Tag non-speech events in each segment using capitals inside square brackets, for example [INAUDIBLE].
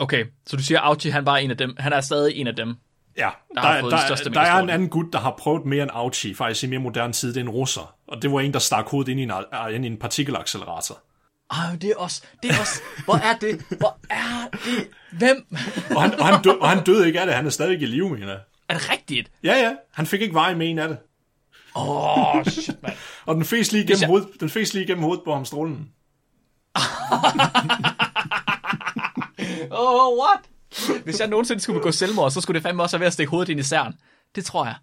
Okay, så du siger, Auchi, han var en af dem. Han er stadig en af dem. Ja, Der der, har der, fået de der, største der, mængder er en anden gut, der har prøvet mere end Auchi, faktisk i mere moderne tid, det er en russer. Og det var en, der stak hovedet ind i en, øh, ind i en partikelaccelerator. Ej, det er også, det er også, hvor er det, hvor er det, hvem? Og han, og han, død, og han døde ikke af det, han er stadig i live, mener jeg. Er det rigtigt? Ja, ja, han fik ikke vej med en af det. Åh, oh, shit, mand. Og den fes lige gennem, jeg- hoved, den fes lige gennem hovedet på ham strålen. [LAUGHS] Oh, what? Hvis jeg nogensinde skulle begå selvmord, så skulle det fandme også være ved at stikke hovedet ind i særen. Det tror jeg.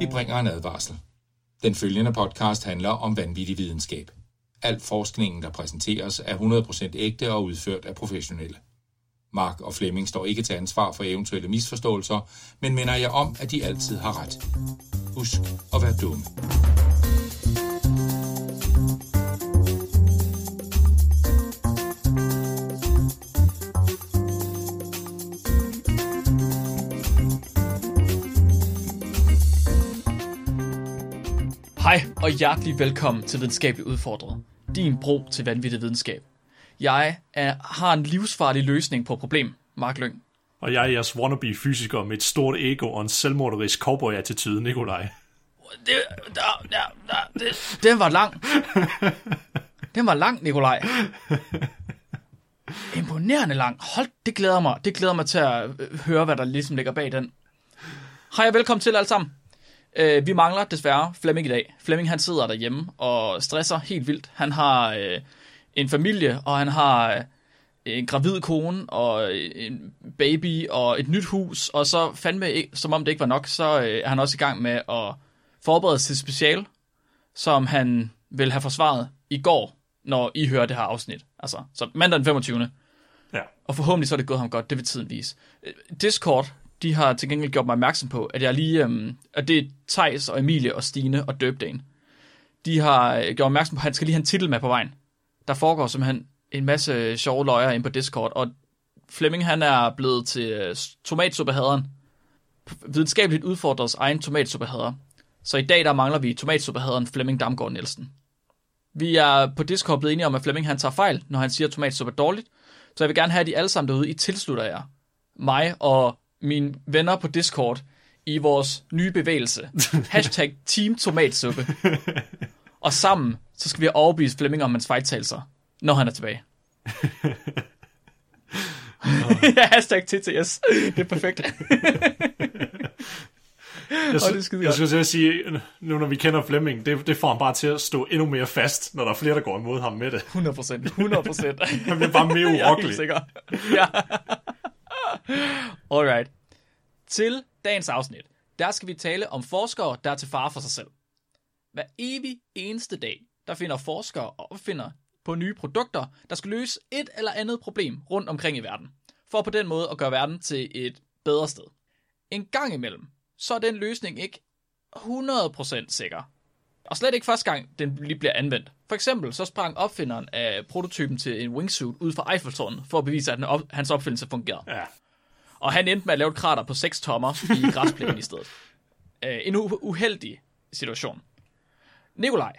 Vi bringer en advarsel. Den følgende podcast handler om vanvittig videnskab. Al forskningen, der præsenteres, er 100% ægte og udført af professionelle. Mark og Flemming står ikke til ansvar for eventuelle misforståelser, men minder jer om, at de altid har ret. Husk at være dumme. Hej og hjertelig velkommen til Videnskabeligt Udfordret. Din bro til vanvittig videnskab. Jeg er, har en livsfarlig løsning på et problem, Mark Lyng. Og jeg er jeres wannabe-fysiker med et stort ego og en selvmorderisk cowboy-attitude, Nikolaj. Det, der, der, der, det, den var lang. Den var lang, Nikolaj. Imponerende lang. Hold, det glæder mig. Det glæder mig til at øh, høre, hvad der ligesom ligger bag den. Hej og velkommen til alle sammen. Øh, vi mangler desværre Flemming i dag. Flemming han sidder derhjemme og stresser helt vildt. Han har øh, en familie, og han har øh, en gravid kone, og øh, en baby, og et nyt hus, og så fandme, som om det ikke var nok, så øh, er han også i gang med at forberede sig til special, som han vil have forsvaret i går, når I hører det her afsnit. Altså, så mandag den 25. Ja. Og forhåbentlig så er det gået ham godt, det vil tiden vise. Øh, Discord, de har til gengæld gjort mig opmærksom på, at jeg lige, øhm, at det er Tejs og Emilie og Stine og Døbdagen. De har øh, gjort opmærksom på, at han skal lige have en titel med på vejen. Der foregår simpelthen en masse øh, sjove løjer ind på Discord, og Flemming han er blevet til øh, tomatsuppehaderen. Videnskabeligt udfordres egen tomatsuppehader. Så i dag der mangler vi tomatsuppehaderen Flemming Damgaard Nielsen. Vi er på Discord blevet enige om, at Flemming han tager fejl, når han siger, at tomatsuppe er dårligt. Så jeg vil gerne have, at I alle sammen derude, I tilslutter jer mig og mine venner på Discord i vores nye bevægelse. [LAUGHS] Hashtag Team Tomatsuppe. Og sammen, så skal vi overbevise Flemming om hans fejltagelser, når han er tilbage. [LAUGHS] ja, hashtag TTS. Det er perfekt. [LAUGHS] Jeg, Og det jeg skulle sige, nu når vi kender Flemming, det, det får ham bare til at stå endnu mere fast, når der er flere, der går imod ham med det. 100 procent. 100 procent. Han bliver bare mere Jeg er helt urokkelig. sikker. Ja. [LAUGHS] Alright. Til dagens afsnit, der skal vi tale om forskere, der er til fare for sig selv. Hver evig eneste dag, der finder forskere og opfinder på nye produkter, der skal løse et eller andet problem rundt omkring i verden, for på den måde at gøre verden til et bedre sted. En gang imellem, så er den løsning ikke 100% sikker. Og slet ikke første gang, den lige bliver anvendt. For eksempel så sprang opfinderen af prototypen til en wingsuit ud fra Eiffeltårnet, for at bevise, at op- hans opfindelse fungerede. Ja. Og han endte med at lave et krater på 6 tommer i [LAUGHS] græsplænen i stedet. Uh, en u- uheldig situation. Nikolaj,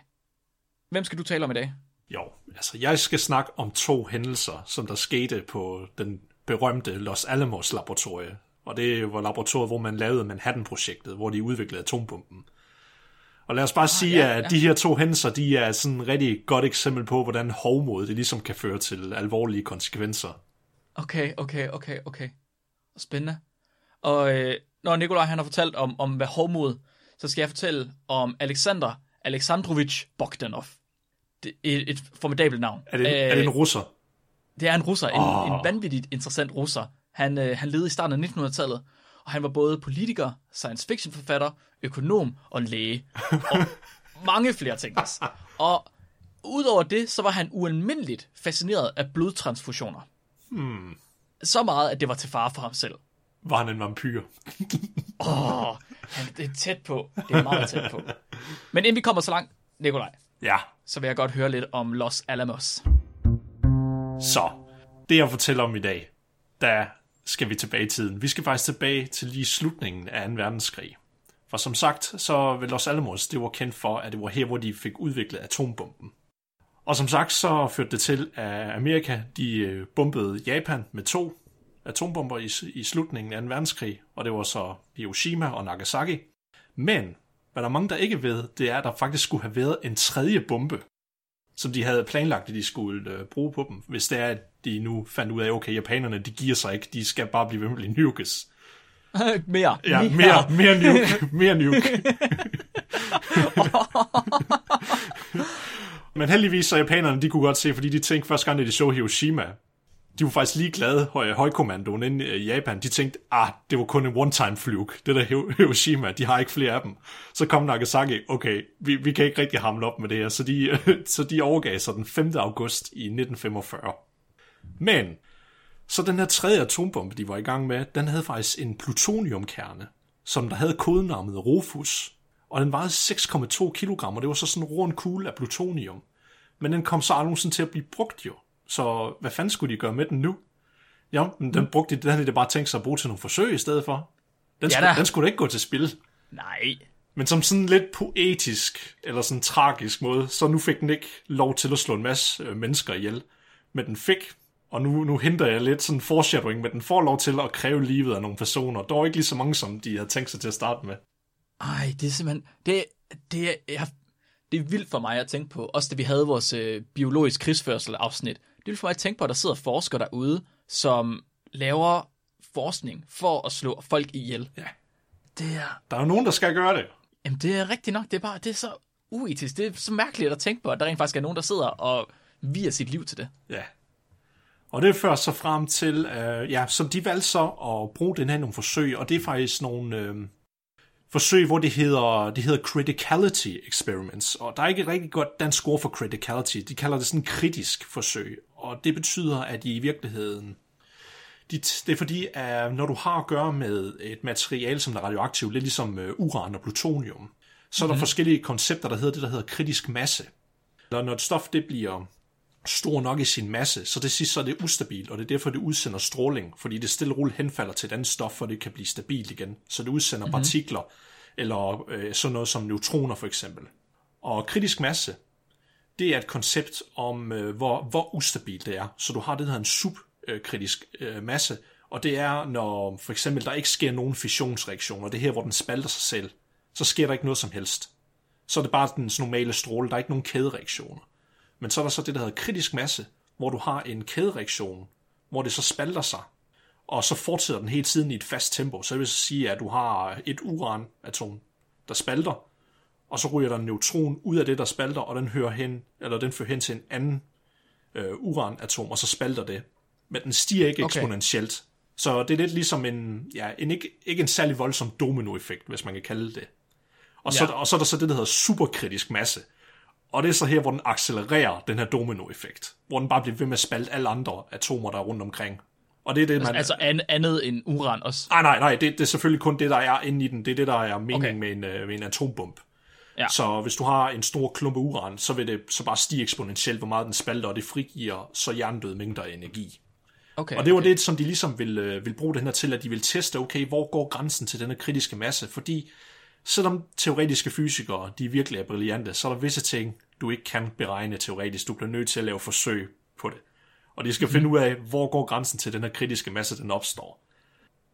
hvem skal du tale om i dag? Jo, altså jeg skal snakke om to hændelser, som der skete på den berømte Los Alamos laboratorie. Og det var laboratoriet, hvor man lavede Manhattan-projektet, hvor de udviklede atombomben. Og lad os bare sige, Ah, ja, at ja. de her to hændelser, de er sådan et rigtig godt eksempel på, hvordan hovmod det ligesom kan føre til alvorlige konsekvenser. Okay, okay, okay, okay. Spændende. Og øh, når Nikolaj han har fortalt om, om hvad hovmod, så skal jeg fortælle om Alexander Alexandrovich Bogdanov. Det er et, et formidabelt navn. Er det, øh, er det en russer? Det er en russer, en, Åh. oh. en vanvittigt interessant russer. Han, øh, han levede i starten af 1900-tallet, og han var både politiker, science fiction forfatter, økonom og læge. Og [LAUGHS] mange flere ting. Og udover det, så var han ualmindeligt fascineret af blodtransfusioner. Hmm. Så meget, at det var til fare for ham selv. Var han en vampyr? [LAUGHS] Åh, oh, han, det er tæt på. Det er meget tæt på. Men inden vi kommer så langt, Nikolaj, Ja, så vil jeg godt høre lidt om Los Alamos. så det jeg fortæller om i dag, der skal vi tilbage i tiden. Vi skal faktisk tilbage til lige slutningen af 2. verdenskrig. For som sagt, så ved Los Alamos, det var kendt for, at det var her, hvor de fik udviklet atombomben. Og som sagt, så førte det til, at Amerika de øh, bombede Japan med to atombomber i, i slutningen af 2. verdenskrig, og det var så Hiroshima og Nagasaki. Men hvad der er mange, der ikke ved, det er, at der faktisk skulle have været en tredje bombe, som de havde planlagt, at de skulle øh, bruge på dem, hvis det er, at de nu fandt ud af, okay, japanerne, de giver sig ikke, de skal bare blive ved med at nukes. [LAUGHS] mere. Ja, mere, mere nuke. Mere nuke. [LAUGHS] [LAUGHS] Men heldigvis så japanerne, de kunne godt se, fordi de tænkte første gang, da de så Hiroshima, de var faktisk lige glade, høj, højkommandoen inde i Japan, de tænkte, ah, det var kun en one-time fluke, det der Hiroshima, de har ikke flere af dem. Så kom Nagasaki, okay, vi, vi kan ikke rigtig hamle op med det her, så de, [LAUGHS] så de overgav sig den 5. august i 1945. Men, så den her tredje atombombe, de var i gang med, den havde faktisk en plutoniumkerne, som der havde kodenavnet Rufus, og den vejede 6,2 kg, og det var så sådan en rund kugle af plutonium. Men den kom så aldrig sådan til at blive brugt jo. Så hvad fanden skulle de gøre med den nu? Ja, men den brugte den havde de bare tænkt sig at bruge til nogle forsøg i stedet for. Den, Ja skulle, da. den skulle da ikke gå til spil. Nej. Men som sådan lidt poetisk, eller sådan tragisk måde, så nu fik den ikke lov til at slå en masse øh, mennesker ihjel. Men den fik, og nu, nu henter jeg lidt sådan foreshadowing, men den får lov til at kræve livet af nogle personer. Dog ikke lige så mange, som de havde tænkt sig til at starte med. Ej, det er simpelthen... Det, det, er, jeg, det er vildt for mig at tænke på. Også da vi havde vores øh, biologisk krigsførsel-afsnit. Det er vildt for mig at tænke på, at der sidder forskere derude, som laver forskning for at slå folk ihjel. Ja. Det er, Der er jo nogen, der skal gøre det. jamen det er rigtigt nok. Det er bare det er så uetisk. Det er så mærkeligt at tænke på, at der rent faktisk er nogen, der sidder og viger sit liv til det. Ja. Og det fører så frem til, øh, ja, som de valgte så at bruge den her nogle forsøg, og det er faktisk nogle øh, forsøg, hvor det hedder, det hedder criticality experiments, og der er ikke et rigtig godt dansk ord for criticality, de kalder det sådan kritisk forsøg, og det betyder, at i virkeligheden, de, det er fordi, at når du har at gøre med et materiale, som er radioaktivt, lidt ligesom øh, uran og plutonium, så er der forskellige koncepter, der hedder det, der hedder kritisk masse. Eller når et stof det bliver stor nok i sin masse, så det sidst så er det ustabilt, og det er derfor, det udsender stråling, fordi det stille og roligt henfalder til et andet stof, for det kan blive stabilt igen. Så det udsender mm-hmm. partikler, eller øh, sådan noget som neutroner for eksempel. Og kritisk masse, det er et koncept om, øh, hvor, hvor ustabilt det er. Så du har det, der hedder en subkritisk øh, masse, og det er, når for eksempel der ikke sker nogen fissionsreaktioner, det er her, hvor den spalter sig selv, så sker der ikke noget som helst. Så er det bare den normale stråle, der er ikke nogen kædereaktioner. Men så er der så det, der hedder kritisk masse, hvor du har en kædereaktion, hvor det så spalter sig, og så fortsætter den hele tiden i et fast tempo. Så det vil så sige, at du har et uranatom, der spalter, og så ryger der en neutron ud af det, der spalter, og den, hører hen, eller den fører hen til en anden øh, uranatom, og så spalter det. Men den stiger ikke Okay. eksponentielt. Så det er lidt ligesom en, ja, en ikke, ikke en særlig voldsom dominoeffekt, hvis man kan kalde det. Og så, Ja. og så er der så det, der hedder superkritisk masse. Og det er så her, hvor den accelererer den her dominoeffekt. Hvor den bare bliver ved med at spalte alle andre atomer, der er rundt omkring. Og det er det, man... Altså an, andet end uran også. Nej, nej, nej, det, det er selvfølgelig kun det, der er inde i den. Det er det, der er meningen Okay. med, en, øh, med en atombomb. Ja. Så hvis du har en stor klump af uran, så vil det så bare stige eksponentielt, hvor meget den spalter, og det frigiver så hjernedøde mængder af energi. Okay, Og det var okay. det, som de ligesom vil, øh, vil bruge den her til, at de vil teste, okay, hvor går grænsen til denne kritiske masse? Fordi selvom teoretiske fysikere, de virkelig er brillante, så er der visse ting, du ikke kan beregne teoretisk. Du bliver nødt til at lave forsøg på det. Og de skal Mhm. finde ud af, hvor går grænsen til den her kritiske masse, den opstår.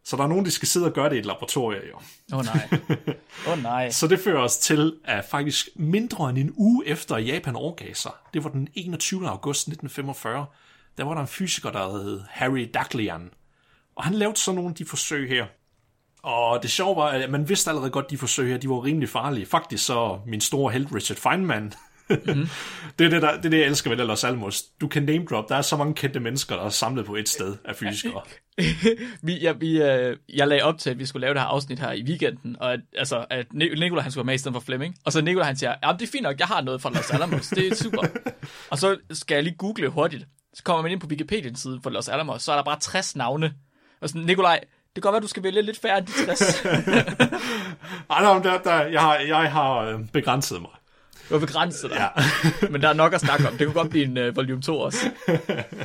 Så der er nogen, der skal sidde og gøre det i et laboratorium. Jo. Åh oh, nej. [LAUGHS] Oh, nej. Så det fører os til, at faktisk mindre end en uge efter Japan overgav sig, det var den 21. august 1945, der var der en fysiker, der hed Harry Daghlian. Og han lavede så nogle af de forsøg her. Og det sjove var, at man vidste allerede godt, at de forsøg her, de var rimelig farlige. Faktisk så min store held, Richard Feynman, mm-hmm. [LAUGHS] det, er det, der, det er det, jeg elsker ved Los Alamos. Du kan name drop. Der er så mange kendte mennesker, der er samlet på et sted af fysikere. [LAUGHS] vi, ja, vi, øh, jeg lagde op til, at vi skulle lave det her afsnit her i weekenden, og at, altså, at Ni- Nicolaj han skulle være med i stedet for Flemming. Og så Nicolaj han siger, ja, det er fint nok, jeg har noget fra Los Alamos, det er super. [LAUGHS] og så skal jeg lige google hurtigt. Så kommer man ind på Wikipedia-siden for Los Alamos, så er der bare 60 navne. Og sådan, Nicolaj, det kan godt være, du skal vælge lidt færre end de 60. [LAUGHS] Ej, men der, der, jeg har, jeg har øh, begrænset mig. Du er begrænset dig. Ja. [LAUGHS] Men der er nok at snakke om. Det kunne godt blive en uh, volume 2 også.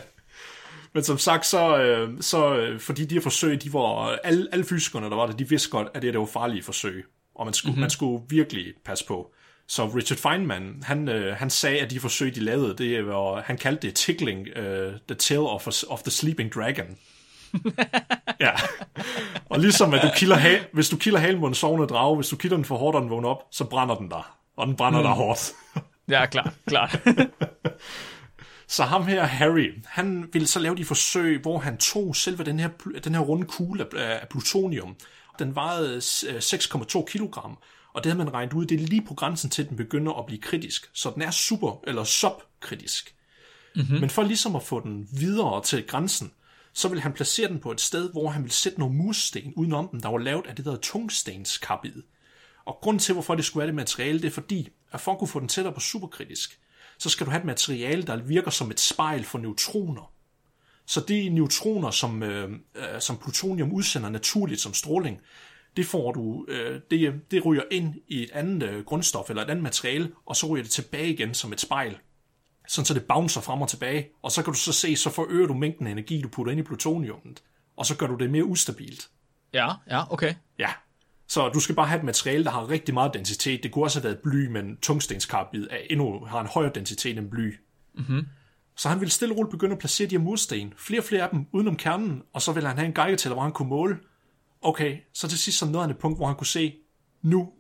[LAUGHS] Men som sagt, så, øh, så øh, fordi de her forsøg, de var, alle, alle fysikerne, der var der, de vidste godt, at det, det var farlige forsøg. Og man skulle, mm-hmm. man skulle virkelig passe på. Så Richard Feynman, han, øh, han sagde, at de forsøg, de lavede, det var, han kaldte det tickling uh, the tail of, a, of the sleeping dragon. Ja. Og ligesom at du kilder ha- hvis du kilder halen på en sovende drage, hvis du kilder den for hårdt, og den vågner op, så brænder den der. Og den brænder mm. der hårdt. Ja, klart, klart. [LAUGHS] Så ham her, Harry, han ville så lave de forsøg, hvor han tog selve den her, den her runde kugle af, af plutonium. Den vejede 6,2 kilogram, og det havde man regnet ud, det er lige på grænsen til, at den begynder at blive kritisk. Så den er super, eller subkritisk. Mm-hmm. Men for ligesom at få den videre til grænsen, så vil han placere den på et sted, hvor han vil sætte nogle mursten udenom den, der var lavet af det der tungstenskarbid. Og grund til, hvorfor det skulle være det materiale, det er fordi, at for at kunne få den tættere på superkritisk, så skal du have et materiale, der virker som et spejl for neutroner. Så de neutroner, som, øh, øh, som plutonium udsender naturligt som stråling, det får du, øh, det, det ryger ind i et andet øh, grundstof eller et andet materiale, og så ryger det tilbage igen som et spejl. Sådan så det bouncer frem og tilbage, og så kan du så se, så forøger du mængden af energi, du putter ind i plutoniumet, og så gør du det mere ustabilt. Ja, ja, okay. Ja, så du skal bare have et materiale, der har rigtig meget densitet. Det kunne også have været bly, men tungstenskarbid er endnu, har en højere densitet end bly. Mm-hmm. Så han ville stille og roligt begynde at placere de her mursten, flere og flere af dem udenom kernen, og så ville han have en geigertæller, hvor han kunne måle. Okay, så til sidst så nåede han et punkt, hvor han kunne se, nu,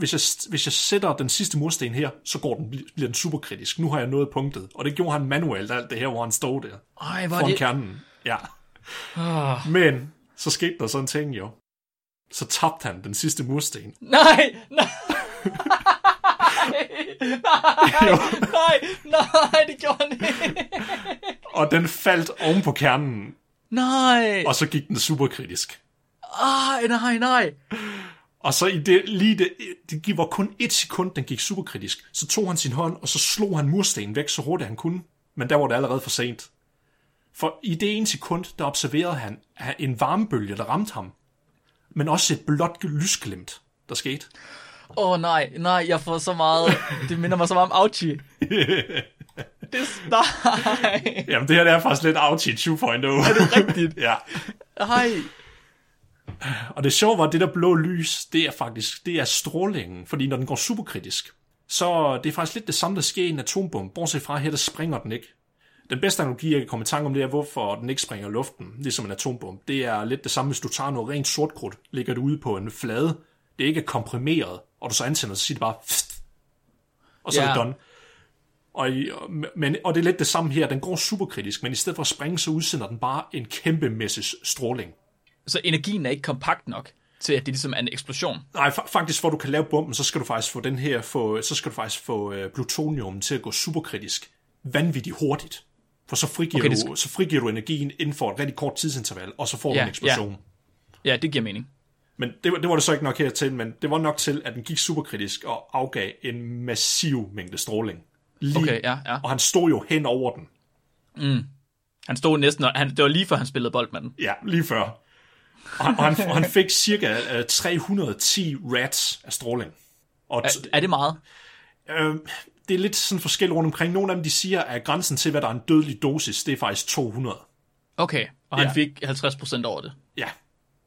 hvis jeg, hvis jeg sætter den sidste mursten her, så går den, bliver den superkritisk. Nu har jeg nået punktet. Og det gjorde han manuelt, alt det her, hvor han stod der. Ej, hvor det... kernen. Ja. Oh. Men så skete der sådan en ting jo så tabte han den sidste mursten. Nej, nej. [LAUGHS] nej, nej, nej, det gjorde han ikke. og den faldt oven på kernen. Nej. Og så gik den superkritisk. Ej, nej, nej. Og så i det, lige det, det var kun et sekund, den gik superkritisk. Så tog han sin hånd, og så slog han murstenen væk så hurtigt han kunne. Men der var det allerede for sent. For i det ene sekund, der observerede han en varmebølge, der ramte ham men også et blåt lysglimt, der skete. Åh oh, nej, nej, jeg får så meget, det minder mig så meget om Auchi. [LAUGHS] det nej. Jamen det her det er faktisk lidt Auchi 2.0. Er det rigtigt? [LAUGHS] ja. Hej. Og det sjove var, at det der blå lys, det er faktisk, det er strålingen, fordi når den går superkritisk, så det er faktisk lidt det samme, der sker i en atombombe, bortset fra her, der springer den ikke. Den bedste analogi, jeg kan komme i tanke om, det er, hvorfor den ikke springer i luften, ligesom en atombombe. Det er lidt det samme, hvis du tager noget rent sortkrudt, lægger det ude på en flade. Det er ikke komprimeret, og du så antænder, så siger det bare, og så yeah. er det done. Og, men, og det er lidt det samme her, den går superkritisk, men i stedet for at springe, så udsender den bare en kæmpemæssig stråling. Så energien er ikke kompakt nok til, at det ligesom er en eksplosion? Nej, faktisk for at du kan lave bomben, så skal du faktisk få den her, få, så skal du faktisk få uh, plutonium til at gå superkritisk vanvittigt hurtigt. For så frigiver, okay, du, så frigiver du energien inden for et rigtig kort tidsinterval, og så får ja, du en eksplosion. Ja. ja, det giver mening. Men det, det var det så ikke nok her til, men det var nok til, at den gik superkritisk og afgav en massiv mængde stråling. Lige, okay, ja, ja. Og han stod jo hen over den. Mm. Han stod næsten, han, det var lige før han spillede bold med den. Ja, lige før. Og han, og han, og han fik cirka øh, 310 rats af stråling. Og er, er det meget? Øh, det er lidt sådan forskelligt rundt omkring. Nogle af dem, de siger, at grænsen til, hvad der er en dødelig dosis, det er faktisk 200. Okay, og han ja. fik 50% over det. Ja.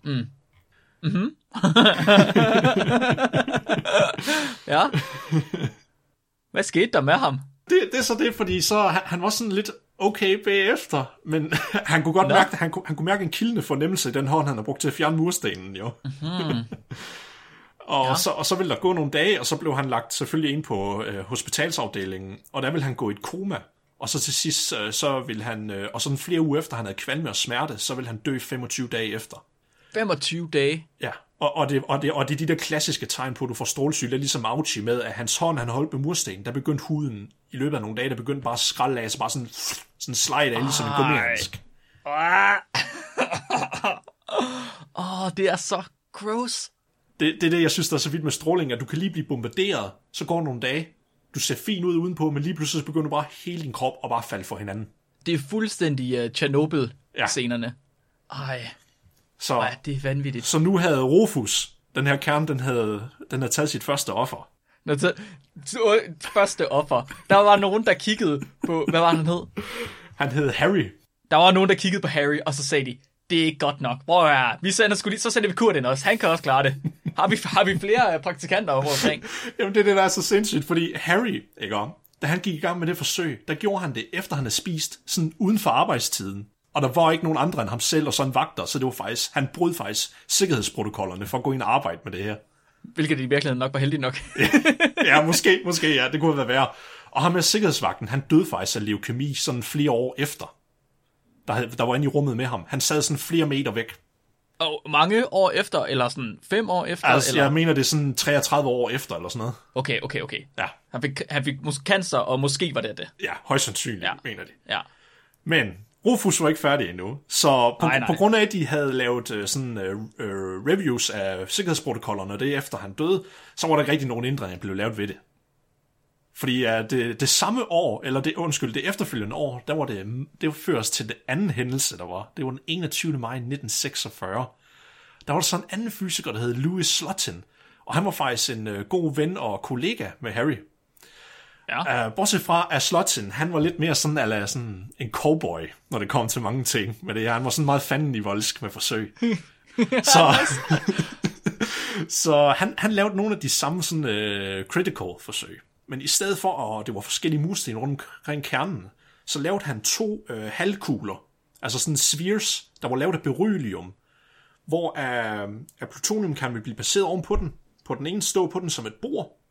Mm. Mm-hmm. [LAUGHS] ja. Hvad skete der med ham? Det, det er så det, fordi så han, han var sådan lidt okay bagefter, men [LAUGHS] han kunne godt Nå. mærke, han kunne, han kunne mærke en kildende fornemmelse i den hånd, han har brugt til at fjerne murstenen, jo. Mm-hmm. [LAUGHS] Og, ja. så, og så ville der gå nogle dage, og så blev han lagt selvfølgelig ind på øh, hospitalsafdelingen, og der ville han gå i et koma. Og så til sidst, øh, så ville han, øh, og sådan flere uger efter han havde kvalme og smerte, så ville han dø 25 dage efter. 25 dage? Ja, og, og, det, og, det, og det er de der klassiske tegn på, at du får strålesyge, det er ligesom Auchi med, at hans hånd, han holdt med mursten, der begyndte huden i løbet af nogle dage, der begyndte bare at skralde af, så bare sådan, sådan slide af, ligesom en gummihandsk. Åh, oh, det er så gross det, det er det, jeg synes, der er så vildt med stråling, at du kan lige blive bombarderet, så går nogle dage, du ser fin ud udenpå, men lige pludselig så begynder du bare hele din krop at bare falde for hinanden. Det er fuldstændig uh, Chernobyl-scenerne. Ja. Ej. Så, Ej, det er vanvittigt. Så nu havde Rufus, den her kerne, den havde, den havde taget sit første offer. Nå, så, første offer. Der var nogen, der kiggede på, hvad var han hed? Han hed Harry. Der var nogen, der kiggede på Harry, og så sagde de, det er ikke godt nok. Hvor er vi sender sgu lige, så sender vi Kurt ind også. Han kan også klare det. Har vi, har vi flere øh, praktikanter omkring? [LAUGHS] Jamen, det er det, der er så sindssygt, fordi Harry, ikke om, da han gik i gang med det forsøg, der gjorde han det, efter han havde spist, sådan uden for arbejdstiden. Og der var ikke nogen andre end ham selv og sådan vagter, så det var faktisk, han brød faktisk sikkerhedsprotokollerne for at gå ind og arbejde med det her. Hvilket i virkeligheden nok var heldigt nok. [LAUGHS] ja, måske, måske, ja, det kunne være værre. Og ham med sikkerhedsvagten, han døde faktisk af leukemi sådan flere år efter. Der, der var inde i rummet med ham. Han sad sådan flere meter væk. Og mange år efter, eller sådan fem år efter? Altså, eller? jeg mener, det er sådan 33 år efter, eller sådan noget. Okay, okay, okay. Ja, Han fik, han fik cancer, og måske var det det. ja højst sandsynligt, Ja. ja. mener de. Ja. Men Rufus var ikke færdig endnu, så på, Nej, nej. på grund af, at de havde lavet øh, sådan øh, øh, reviews af sikkerhedsprotokollerne, det efter han døde, så var der ikke rigtig nogen ændringer, der blev lavet ved det. Fordi uh, det, det samme år, eller det, undskyld, det efterfølgende år, der var det, det var først til det anden hændelse, der var. Det var den 21. maj 1946. Der var der så en anden fysiker, der hed Louis Slotin, og han var faktisk en øh, god ven og kollega med Harry. Ja. Uh, bortset fra, at Slotin, han var lidt mere sådan, eller sådan en cowboy, når det kom til mange ting med det her. Han var sådan meget fanden i voldsk med forsøg. [LAUGHS] så [LAUGHS] så han, han lavede nogle af de samme sådan, uh, critical forsøg. Men i stedet for, at det var forskellige mursten rundt omkring kernen, så lavede han to uh, halvkugler, altså sådan spheres, der var lavet af beryllium, hvor uh, uh, plutonium kan blive placeret ovenpå den. På den ene stå på den som et bord,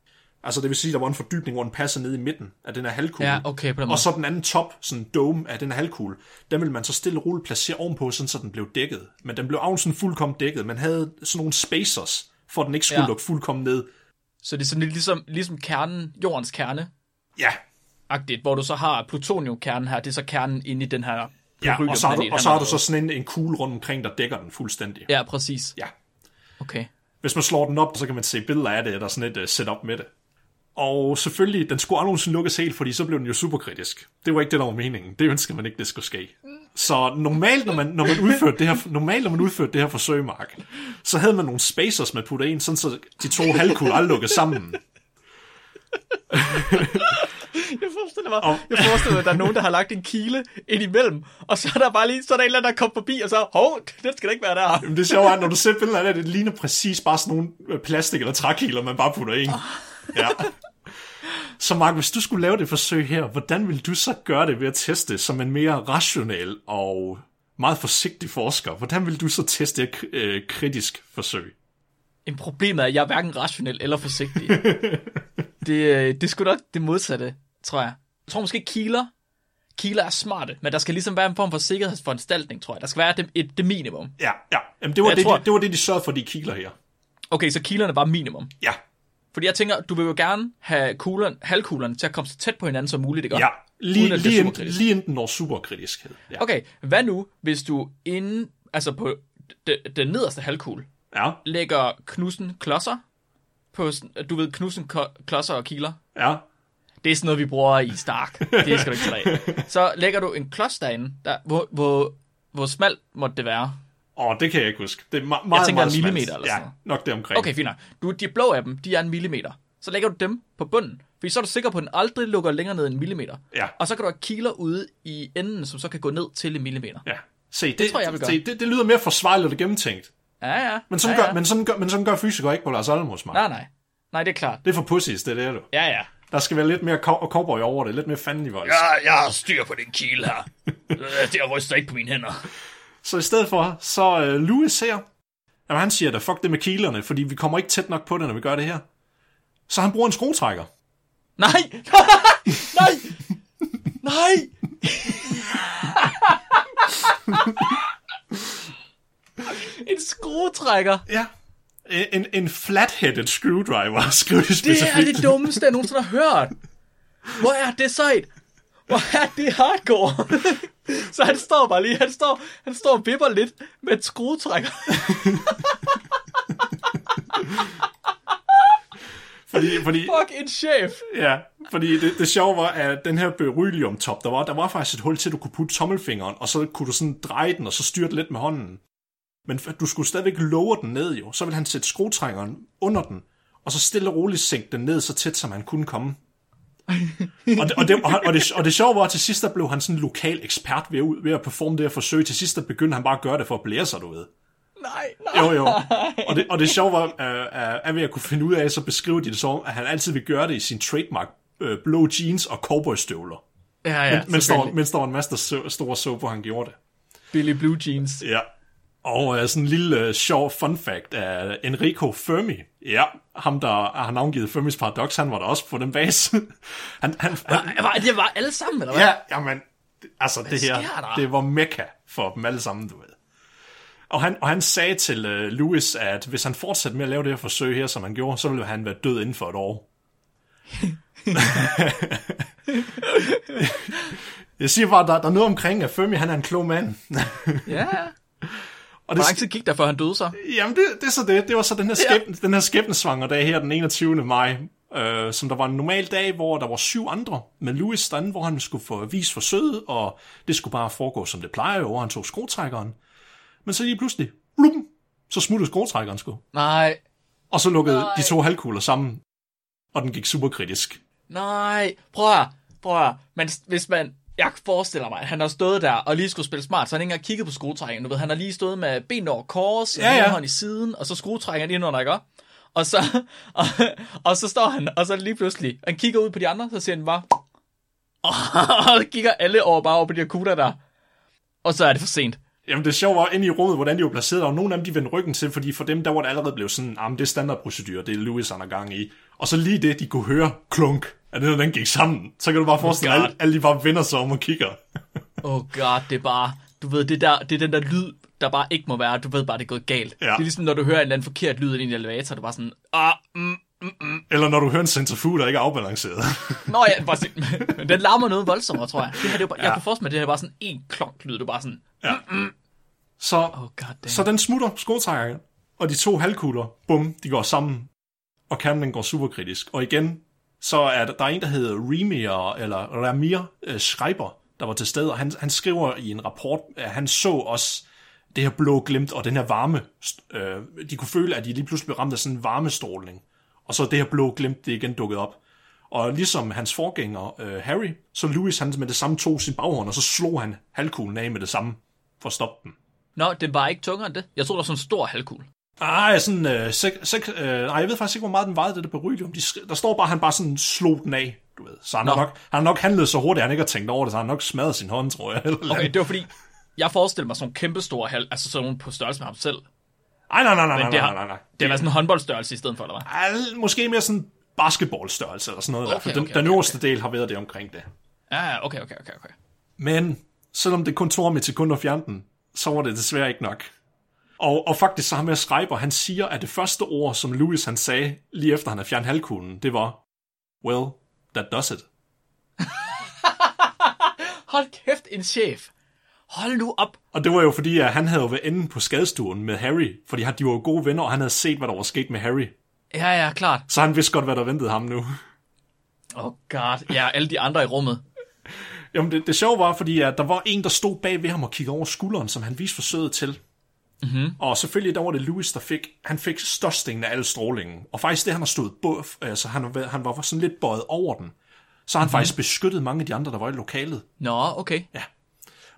Altså det vil sige, der var en fordybning, hvor den passer ned i midten af den her halvkugle. Ja, okay, på den måde. Og så den anden top, sådan dome af den her halvkugle, den ville man så stille og roligt placere ovenpå, sådan så den blev dækket. Men den blev af sådan fuldkommen dækket. Man havde sådan nogle spacers, for at den ikke skulle Ja. lukke fuldkommen ned. Så det er sådan lidt ligesom, ligesom kernen, jordens kerne, Ja, agtigt, hvor du så har plutoniumkernen her, det er så kernen inde i den her ja og så har du, og så har du så sådan en, en kugle rundt omkring, der dækker den fuldstændig. Ja, præcis. Ja. Okay. Hvis man slår den op, så kan man se billeder af det, der er sådan et uh, setup med det. Og selvfølgelig, den skulle aldrig nogensinde lukkes helt, fordi så blev den jo superkritisk. Det var ikke det, der var meningen. Det ønskede man ikke, det skulle ske. Så normalt, når man, når man udførte det her, normalt, når man udførte det her forsøg, Mark, så havde man nogle spacers, man puttede ind, sådan så de to halvkugle aldrig lukkede sammen. Jeg forestiller mig, jeg forestiller mig, at der er nogen, der har lagt en kile ind imellem, og så er der bare lige, så er der en eller anden, der kommer forbi, og så, hov, den skal da ikke være der. Men det sjove er, når du ser billeder af det, det ligner præcis bare sådan nogle øh, plastik- eller trækiler, man bare putter ind. Ja. Så Mark, hvis du skulle lave det forsøg her, hvordan vil du så gøre det ved at teste som en mere rationel og meget forsigtig forsker? Hvordan vil du så teste et øh, kritisk forsøg? En problemet er, at jeg er hverken rationel eller forsigtig. [LAUGHS] det, øh, det er sgu nok det modsatte, tror jeg. Jeg tror måske kiler. Kiler er smarte, men der skal ligesom være en form for sikkerhedsforanstaltning, tror jeg. Der skal være det, et, det minimum. Ja, ja. Jamen, det, var Jeg det, tror- de, det var det, de sørgede for, de kiler her. Okay, så kilerne var minimum. Ja, Fordi jeg tænker, du vil jo gerne have kuglerne, halvkuglerne til at komme så tæt på hinanden som muligt, ikke? ja. Lige, lige, superkritisk. lige inden den når superkritiskhed. Ja. Okay, hvad nu, hvis du inden, altså på den, nederste halvkugle, ja, lægger knusen klodser på, du ved, knusen klodser og kiler. ja. Det er sådan noget, vi bruger i Stark. Det skal du ikke tage [LAUGHS] af. Så lægger du en klods derinde, der, hvor, hvor, hvor smalt måtte det være? Åh, det kan jeg ikke huske. Det er me- meget, tænker meget en millimeter smalt. eller Ja, sådan noget. nok det omkring. Okay, fint nok. Du, de blå af dem, de er en millimeter. Så lægger du dem på bunden, fordi så er du sikker på, at den aldrig lukker længere ned end en millimeter. Ja. Og så kan du have kiler ude i enden, som så kan gå ned til en millimeter. Ja. Se, det, tror jeg, jeg se, det, det lyder mere forsvarligt og gennemtænkt. Ja, ja. Men sådan, ja, gør, ja. men sådan, gør, men sådan gør fysikere ikke på Lars Alamos, Mark. Nej, nej. Nej, det er klart. Det er for pussies, det er det, du. Ja, ja. Der skal være lidt mere cow- cowboy over det, lidt mere fanden i vold. Ja, jeg har styr på den kile her. [LAUGHS] det ryster ikke på mine hænder. Så i stedet for, så uh, Louis her, jamen han siger da, fuck det med kilerne, fordi vi kommer ikke tæt nok på det, når vi gør det her. Så han bruger en skruetrækker. Nej! [LAUGHS] Nej! Nej! [LAUGHS] en skruetrækker. Ja. En, en flat-headed screwdriver, [LAUGHS] skriver de Det specifikt. er det dummeste, jeg nogensinde har hørt. Hvor er det sejt? Hvor er det hardcore? Så han står bare lige, han står, han står og vipper lidt med et skruetrækker. Fordi, fordi, Fuck en chef. ja, fordi det, det sjove var, at den her beryllium-top, der var, der var faktisk et hul til, at du kunne putte tommelfingeren, og så kunne du sådan dreje den, og så styre det lidt med hånden. Men du skulle stadigvæk lower den ned jo. Så ville han sætte skruetrækkeren under den, og så stille og roligt sænke den ned så tæt, som han kunne komme. Og, det, og, det, og, og, det, og det sjove var, at til sidst der blev han sådan en lokal ekspert ved, at- ved at performe det her forsøg. Til sidst der begyndte han bare at gøre det for at blære sig, du ved. Nej, nej. Jo, jo. Og det, og det sjove var, uh, at ved at kunne finde ud af, så beskriver de det som, at han altid vil gøre det i sin trademark uh, blå jeans og cowboystøvler. Ja, ja, mens, der, mens der var en masse, der så, store så på, han gjorde det. Billy Blue Jeans. Ja. Og uh, sådan en lille uh, sjov fun fact af Enrico Fermi. Ja, ham der har navngivet Fermis Paradox, han var der også på den base. [LAUGHS] han, han, han, Var, det var alle sammen, eller hvad? ja, jamen, altså det sker her, der? det var mekka for dem alle sammen, du ved. Og han, og han sagde til uh, Louis, at hvis han fortsatte med at lave det her forsøg her, som han gjorde, så ville han være død inden for et år. [LAUGHS] Jeg siger bare, der, der er noget omkring, at Fermi han er en klog mand. Ja. [LAUGHS] og Hvor lang tid gik der, før han døde så? Jamen, det, det er så det. Det var så den her, skæbne, ja. den her skæbnesvanger dag her den 21. maj, øh, som der var en normal dag, hvor der var syv andre med Louis derinde, hvor han skulle få vis forsøget, og det skulle bare foregå, som det plejer hvor han tog skruetrækkeren. Men så lige pludselig, blum, så smuttede skruetrækkeren sgu. Nej, Og så lukkede Nej. de to halvkugler sammen, og den gik super kritisk. nej. Prøv at prøv at. Men hvis man, jeg forestiller mig, at han har stået der og lige skulle spille smart, så han ikke engang kigget på skruetrækkeren. Du ved, han har lige stået med ben over kors, og Ja, ja. hånd i siden, og så skruetrækkeren ind under, ikke? Og så, [LAUGHS] og, og så står han, og så lige pludselig, han kigger ud på de andre, så siger han bare, [LAUGHS] og så kigger alle over bare over på de her kugler der. Og så er det for sent. Jamen det sjove var inde i rummet, hvordan de var placeret, og nogle af dem de vendte ryggen til, fordi for dem der var det allerede blevet sådan, ah, men det er standardprocedur, det er Louis han er gang i. Og så lige det, de kunne høre klunk, at det, når den gik sammen, så kan du bare forestille dig, God. alle, alle de bare vender sig om og kigger. [LAUGHS] Oh god, det er bare, du ved, det, der, det er den der lyd, der bare ikke må være, du ved bare, det er gået galt. Ja. Det er ligesom, når du hører en eller anden forkert lyd i en elevator, du er bare sådan, ah, mm, Eller når du hører en centrifug, der ikke er afbalanceret. [LAUGHS] Nå ja, bare sådan, men [LAUGHS] den larmer noget voldsommere, tror jeg. Det her, det er bare, ja. Ja. Jeg kan forestille mig, at det her er bare sådan en klonk lyd, du bare sådan, Så, oh god så den smutter skruetrækkeren, og de to halvkugler, bum, de går sammen, og kernen går superkritisk. Og igen, så er der, der er en, der hedder Remir, eller Ramir øh, Schreiber, der var til stede, og han, han skriver i en rapport, at han så også det her blå glimt og den her varme. Øh, de kunne føle, at de lige pludselig blev ramt af sådan en varmestråling. Og så det her blå glimt, det igen dukket op. Og ligesom hans forgænger, øh, Harry, så Louis han med det samme tog sin baghånd, og så slog han halvkuglen af med det samme for at stoppe den. Nå, det var ikke tungere end det. Jeg tror, der var sådan en stor halvkugle. Ah, sådan, øh, sek, sek, øh, nej, jeg ved faktisk ikke, hvor meget den vejede, det der beryllium. De, der står bare, at han bare sådan slog den af, du ved. Så han har, nok, han har nok handlet så hurtigt, at han ikke har tænkt over det, så han har nok smadret sin hånd, tror jeg. Eller Okay, det var fordi, jeg forestiller mig sådan nogle kæmpe store halv, altså sådan nogle på størrelse med ham selv. Ej, nej, nej, nej, nej, nej, nej, nej. Det var sådan en håndboldstørrelse i stedet for, eller hvad? Ej, måske mere sådan basketballstørrelse eller sådan noget okay, der, for Okay, den, okay, den okay, øverste del har været det omkring det. Ja, ja, okay, okay, okay, okay. Men selvom det kun tog ham et sekund at fjerne den, så var det desværre ikke nok. Og, og faktisk så ham med Schreiber, han siger, at det første ord, som Louis han sagde, lige efter han havde fjernet halvkuglen, det var, well, that does it. [LAUGHS] Hold kæft, en chef. Hold nu op. Og det var jo fordi, at han havde jo været inde på skadestuen med Harry, fordi de var jo gode venner, og han havde set, hvad der var sket med Harry. Ja, ja, klart. Så han vidste godt, hvad der ventede ham nu. Oh god. Ja, alle de andre i rummet. Jamen, det, det sjove var, fordi at der var en, der stod bag ved ham og kiggede over skulderen, som han viste forsøget til. Mm-hmm. Og selvfølgelig, der var det Louis, der fik, han fik størstingen af al strålingen. Og faktisk det, han har stået, bo, altså han, var- han var sådan lidt bøjet over den. Så han mm-hmm. faktisk beskyttet mange af de andre, der var i lokalet. Nå, okay.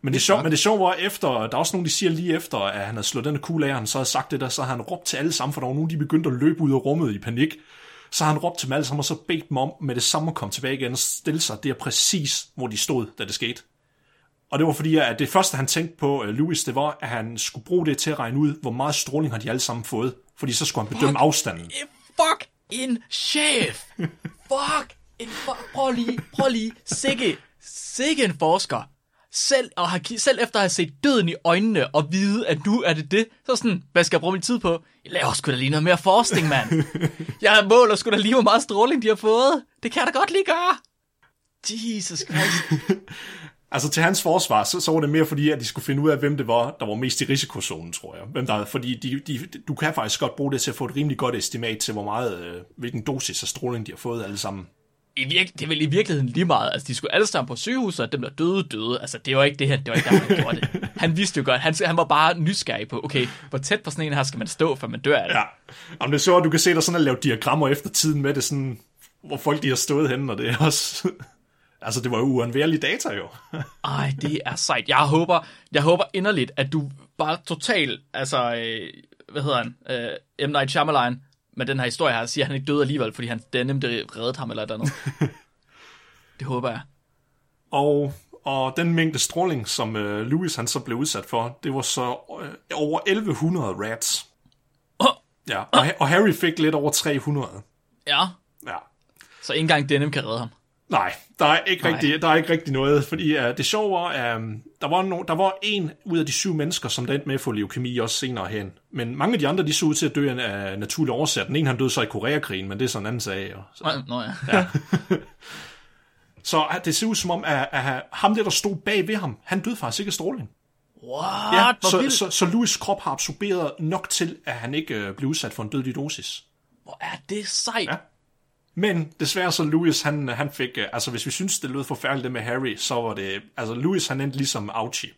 Men det, sjov, men det sjove var, efter, der er også nogen, de siger lige efter, at han havde slået den kugle af, han så havde sagt det der, så han råbt til alle sammen, for der var nogen, de begyndte at løbe ud af rummet i panik. Så har han råbt til dem alle sammen, og så bedt dem om med det samme at komme tilbage igen og stille sig der præcis, hvor de stod, da det skete. Og det var fordi, at det første, han tænkte på, uh, Louis, det var, at han skulle bruge det til at regne ud, hvor meget stråling har de alle sammen fået. Fordi så skulle han bedømme afstanden. Eh, Fuck en chef. Fuck en fu- Prøv lige, prøv lige. Sikke, sikke en forsker. Selv, og har, selv efter at have set døden i øjnene og vide, at nu er det det, så sådan, hvad skal jeg bruge min tid på? Jeg laver sgu da lige noget mere forskning, mand. Jeg måler sgu da lige, hvor meget stråling de har fået. Det kan jeg da godt lige gøre. Jesus Christ. Altså til hans forsvar, så, så var det mere fordi, at de skulle finde ud af, hvem det var, der var mest i risikozonen, tror jeg. Hvem der, fordi de, de, du kan faktisk godt bruge det til at få et rimelig godt estimat til, hvor meget, øh, hvilken dosis af stråling de har fået alle sammen. I virke, det er vel i virkeligheden lige meget. Altså, de skulle alle sammen på sygehuset, og dem, der døde, døde. Altså, det var ikke det, han, det var ikke der, han gjorde det. [LAUGHS] Han vidste jo godt. Han, han var bare nysgerrig på, okay, hvor tæt på sådan en her skal man stå, for man dør af det. Ja. Jamen det er så, at du kan se der sådan at lave diagrammer efter tiden med det, sådan, hvor folk de har stået henne, og det er også... Altså, det var jo uundværlige data jo. [LAUGHS] Ej, det er sejt. Jeg håber, jeg håber inderligt, at du bare totalt, altså, øh, hvad hedder han, øh, M. Night Shyamalan, med den her historie her, siger, at han ikke døde alligevel, fordi han denim, det reddede ham eller et eller andet. [LAUGHS] det håber jeg. Og, og den mængde stråling, som øh, Louis han så blev udsat for, det var så øh, over 1100 rats. Oh, Ja, og, og Harry fik lidt over 300. ja, Ja. så ikke engang denim kan redde ham. Nej, der er ikke, Nej. rigtig, der er ikke rigtig noget, fordi uh, det sjove var, uh, der, var no, der var en ud af de syv mennesker, som der endte med at få leukemi også senere hen. Men mange af de andre, de så ud til at dø af naturlig årsag. Den ene, han døde så i Koreakrigen, men det er sådan en anden sag. Og, så. Nå, nå ja. [LAUGHS] så uh, det ser ud som om, at, at ham der, der stod bag ved ham, han døde faktisk ikke af stråling. What? Ja, så, vildt. så, så Louis' krop har absorberet nok til, at han ikke uh, blev udsat for en dødelig dosis. Hvor er det sejt. Ja. Men desværre så Louis, han, han fik, øh, altså hvis vi synes, det lød forfærdeligt med Harry, så var det, altså Louis, han endte ligesom Ouchie.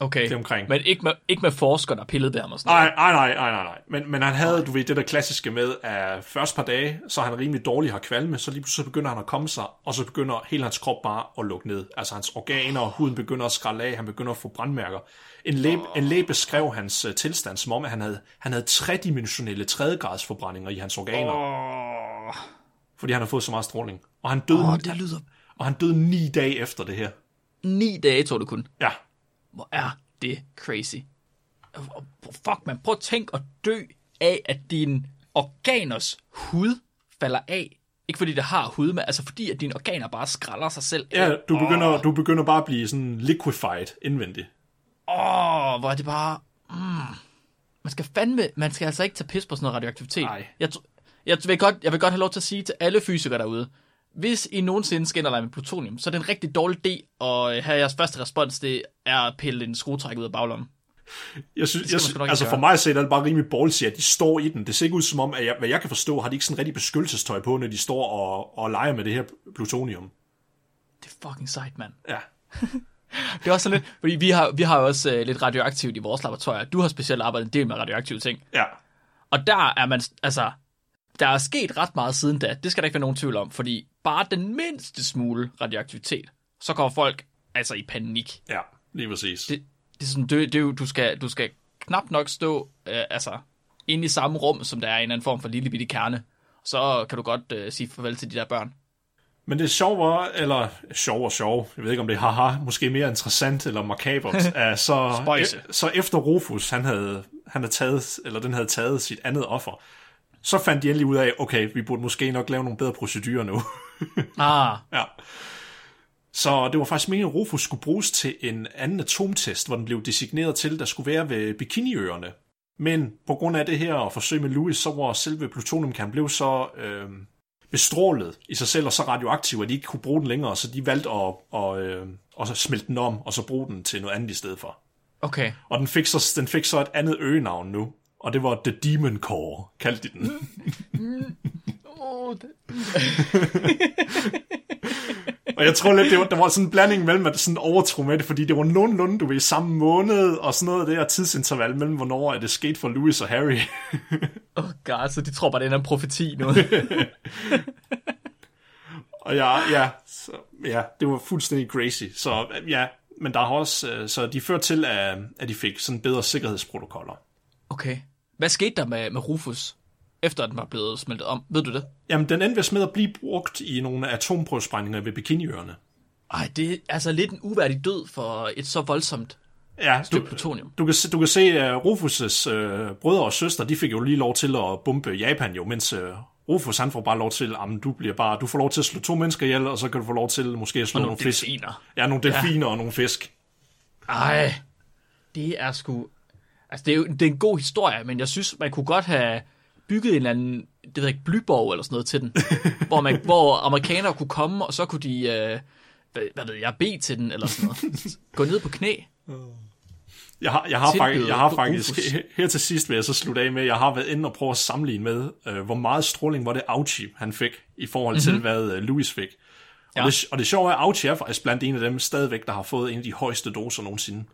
Okay, Det omkring. men ikke med, ikke med forskere, der pillede ved ham og sådan noget. Nej, nej, nej, nej, nej, nej. Men, men han havde, du ved, det der klassiske med, at første par dage, så er han rimelig dårlig har kvalme, så lige pludselig så begynder han at komme sig, og så begynder hele hans krop bare at lukke ned. Altså hans organer og huden begynder at skralde af, han begynder at få brandmærker. En læge, en læge beskrev hans uh, tilstand, som om at han havde, han havde tredimensionelle tredjegradsforbrændinger i hans organer, Åh, fordi han har fået så meget stråling. Og han døde, oh, det lyder... og han døde ni dage efter det her. Ni dage, tror du kun. Ja, Hvor er det crazy. Fuck, man. Prøv at tænke at dø af, at din organers hud falder af. Ikke fordi det har hud, men altså fordi, at dine organer bare skralder sig selv af. ja du, begynder, du begynder bare at blive sådan liquefied indvendigt. Åh, oh, hvor er det bare... Mm. Man skal fandme... Man skal altså ikke tage pis på sådan noget radioaktivitet. Nej. Jeg, jeg, vil godt, jeg vil godt have lov til at sige til alle fysikere derude, hvis I nogensinde skal ind med plutonium, så er det en rigtig dårlig idé at have jeres første respons, det er at pille en skruetræk ud af baglommen. Jeg synes, jeg, synes altså for mig set er det bare rimelig ballsy, at de står i den. Det ser ikke ud som om, at jeg, hvad jeg kan forstå, har de ikke sådan rigtig beskyttelsestøj på, når de står og, og leger med det her plutonium. Det er fucking sejt, mand. Ja. [LAUGHS] Det er også sådan lidt, fordi vi har, vi har også uh, lidt radioaktivt i vores laboratorier. Du har specielt arbejdet en del med radioaktive ting. Ja. Og der er man, altså, der er sket ret meget siden da. Det skal der ikke være nogen tvivl om, fordi bare den mindste smule radioaktivitet, så kommer folk altså i panik. Ja, lige præcis. Det, det er sådan, det, det er jo, du skal, du skal knap nok stå, øh, altså, inde i samme rum, som der er en eller anden form for lille bitte kerne. Så kan du godt øh, sige farvel til de der børn. Men det sjove var, eller sjov og sjov, jeg ved ikke om det er haha, måske mere interessant eller makabert, [LAUGHS] at så, e- så efter Rufus, han havde, han havde taget, eller den havde taget sit andet offer, så fandt de endelig ud af, okay, vi burde måske nok lave nogle bedre procedurer nu. [LAUGHS] Ah, Ja. Så det var faktisk meningen, at Rufus skulle bruges til en anden atomtest, hvor den blev designeret til, der skulle være ved Bikiniøerne. Men på grund af det her forsøg med Louis, så var selve plutoniumkernen blev så øh, bestrålet i sig selv og så radioaktiv, at de ikke kunne bruge den længere, så de valgte at, og, øh, og så smelte den om, og så bruge den til noget andet i stedet for. okay. Og den fik så, den fik så et andet øgenavn nu, og det var The Demon Core, kaldte de den. Oh, det... Og jeg tror lidt, det var, der var sådan en blanding mellem, at det sådan overtro med det, fordi det var nogenlunde, du ved, samme måned, og sådan noget der tidsinterval mellem, hvornår er det sket for Louis og Harry. Oh god, så de tror bare, det er en profeti nu. [LAUGHS] og ja, ja, så, ja, det var fuldstændig crazy. Så ja, men der har også, øh, så de førte til, at, at de fik sådan bedre sikkerhedsprotokoller. Okay. Hvad skete der med, med Rufus, efter at den var blevet smeltet om? Ved du det? Jamen, den endte med at blive brugt i nogle atomprøvesprængninger ved Bikiniøerne. Ej, det er altså lidt en uværdig død for et så voldsomt Ja, du, stykke plutonium. du, kan, du kan se, at Rufus' øh, brødre og søster, de fik jo lige lov til at bombe Japan jo, mens øh, Rufus han får bare lov til, at du bliver bare, du får lov til at slå to mennesker ihjel, og så kan du få lov til måske at slå nogle, Nogle fisk. delfiner. Ja, nogle delfiner ja. og nogle fisk. Ej, det er sgu... Altså, det er jo det er en god historie, men jeg synes, man kunne godt have bygget en eller anden, det ved jeg ikke, blyborg eller sådan noget til den, [LAUGHS] hvor, man, hvor amerikanere kunne komme, og så kunne de, øh, hvad, hvad ved jeg, bede til den, eller sådan noget. Gå ned på knæ. [LAUGHS] Jeg har, jeg har, faktisk, jeg har faktisk her, her til sidst vil jeg så slutte af med, jeg har været inde og prøve at sammenligne med, øh, hvor meget stråling var det Auchi, han fik, i forhold til, mm-hmm. hvad øh, Louis fik. Og, Ja. det, og det sjove er, at Auchi er faktisk blandt en af dem stadigvæk, der har fået en af de højeste doser nogensinde.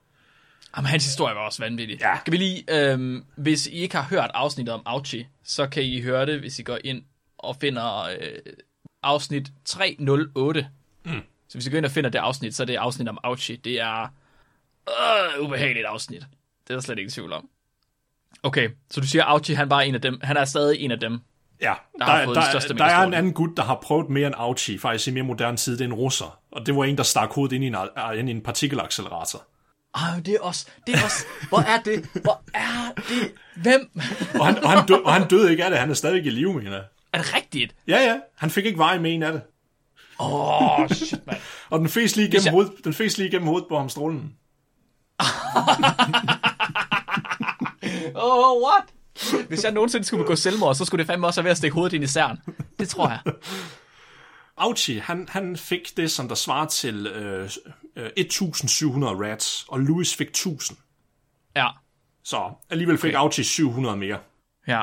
Jamen, hans historie var også vanvittig. Ja. Skal vi lige, øhm, hvis I ikke har hørt afsnittet om Auchi, så kan I høre det, hvis I går ind og finder øh, afsnit 308, mm. Så hvis vi går ind og finder det afsnit, så er det afsnit om Auchi. Det er øh, ubehageligt afsnit. Det er der slet ikke tvivl om. Okay, så du siger, Auchi, han var en af dem. Han er stadig en af dem. Ja, der, har der, fået der, de største der er en anden gut, der har prøvet mere end Auchi, faktisk i mere moderne tid, det er en russer. Og det var en, der stak hovedet ind i en, ind i en partikelaccelerator. Ah, det er også, det er også, hvor er det, hvor er det, hvem? Og han, og han, død, og han døde ikke af det, han er stadig i live, mener jeg. Er det rigtigt? Ja, ja, han fik ikke vej med en af det. Åh, oh, shit, mand. Og den fes lige gennem, jeg- hoved, den fes lige gennem hovedet på ham strålen. Oh, [LAUGHS] what? Hvis jeg nogensinde skulle begå selvmord, så skulle det fandme også være ved at stikke hovedet ind i særen. Det tror jeg. Auchi, han, han fik det, som der svarer til øh, øh, 1700 rats, og Louis fik 1000. Ja, Så alligevel fik okay. Auchi 700 mere. ja.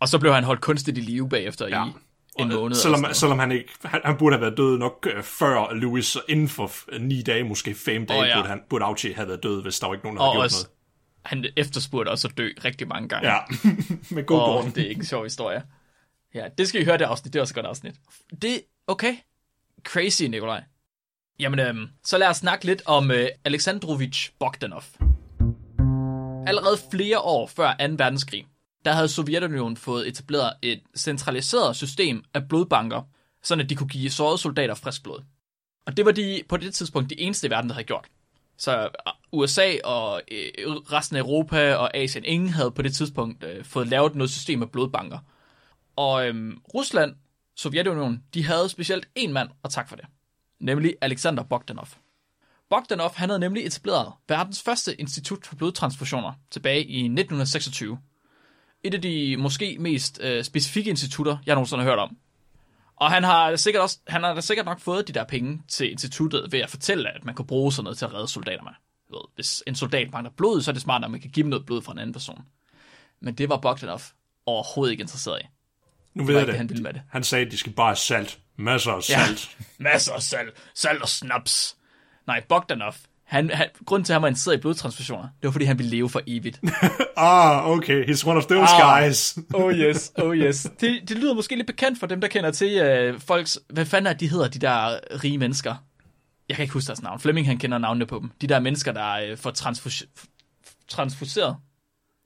Og så blev han holdt kunstigt i live bagefter ja. i en måned. Selvom, selvom han ikke, han, han burde have været død nok øh, før Louis, så inden for øh, ni dage, måske fem dage, oh, ja. burde, han, burde Auchi have været død, hvis der var ikke nogen, der havde Og gjort også, han efterspurgte også at dø rigtig mange gange. noget. Ja, [LAUGHS] med god Og grund. det er ikke en sjov historie. Ja, det skal I høre det afsnit. Det er også et godt afsnit. Det, okay. Crazy, Nikolaj. Jamen, øhm, så lad os snakke lidt om øh, Alexandrovich Bogdanov. Allerede flere år før 2. verdenskrig, der havde Sovjetunionen fået etableret et centraliseret system af blodbanker, sådan at de kunne give sårede soldater frisk blod. Og det var de på det tidspunkt de eneste i verden, der havde gjort. Så øh, USA og øh, resten af Europa og Asien, ingen havde på det tidspunkt øh, fået lavet noget system af blodbanker. Og øhm, Rusland, Sovjetunionen, de havde specielt en mand, og tak for det. Nemlig Alexander Bogdanov. Bogdanov, han havde nemlig etableret verdens første institut for blodtransfusioner tilbage i 1926. Et af de måske mest øh, specifikke institutter, jeg nogensinde har hørt om. Og han har, sikkert også, han har da sikkert nok fået de der penge til instituttet ved at fortælle, at man kan bruge sådan noget til at redde soldater med. Ved, hvis en soldat mangler blod, så er det smart, at man kan give dem noget blod fra en anden person. Men det var Bogdanov overhovedet ikke interesseret i. Nu ved jeg det, han ville med det. Han sagde, at de skal bare have salt. Masser af salt. [LAUGHS] Masser af salt. Salt og snaps. Nej, Bogdanov. Han, han, grunden til, at han var interesseret i blodtransfusioner, det var, fordi han ville leve for evigt. [LAUGHS] Ah, okay. He's one of those Ah. guys. [LAUGHS] Oh yes, oh yes. Det, det lyder måske lidt bekendt for dem, der kender til øh, folks... Hvad fanden er de hedder, de der rige mennesker? Jeg kan ikke huske deres navn. Flemming, han kender navnene på dem. De der mennesker, der øh, får transfus- transfuseret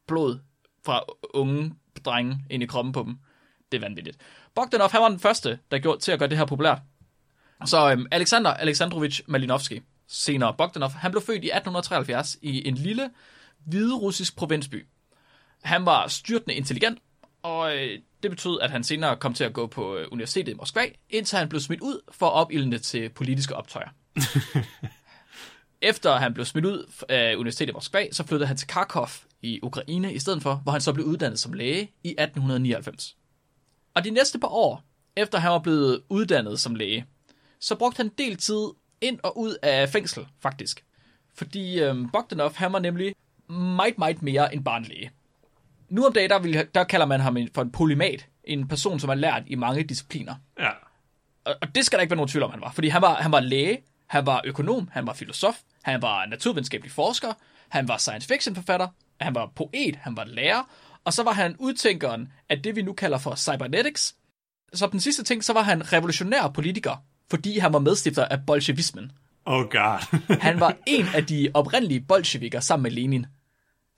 blod fra unge drenge ind i kroppen på dem. Det er vanvittigt. Bogdanov, han var den første, der gjorde til at gøre det her populært. Så øhm, Alexander Alexandrovich Malinovski, senere Bogdanov, han blev født i 1873 i en lille, hviderussisk provinsby. Han var styrtende intelligent, og øh, det betød, at han senere kom til at gå på øh, universitetet i Moskva, indtil han blev smidt ud for opildne til politiske optøjer. [LAUGHS] Efter han blev smidt ud af universitetet i Moskva, så flyttede han til Kharkov i Ukraine i stedet for, hvor han så blev uddannet som læge i 1899. Og de næste par år, efter han var blevet uddannet som læge, så brugte han del tid ind og ud af fængsel, faktisk. Fordi øhm, Bogdanov, han var nemlig meget, meget mere end bare en læge. Nu om dagen, der, vil, der kalder man ham for en polymat. En person, som er lært i mange discipliner. Ja. Og, og det skal der ikke være nogen tvivl om, han var. Fordi han var, han var læge, han var økonom, han var filosof, han var naturvidenskabelig forsker, han var science fiction forfatter, han var poet, han var lærer, og så var han udtænkeren af det, vi nu kalder for cybernetics. Så den sidste ting, så var han revolutionær politiker, fordi han var medstifter af bolsjevismen. Oh god. [LAUGHS] Han var en af de oprindelige bolsjevikker sammen med Lenin.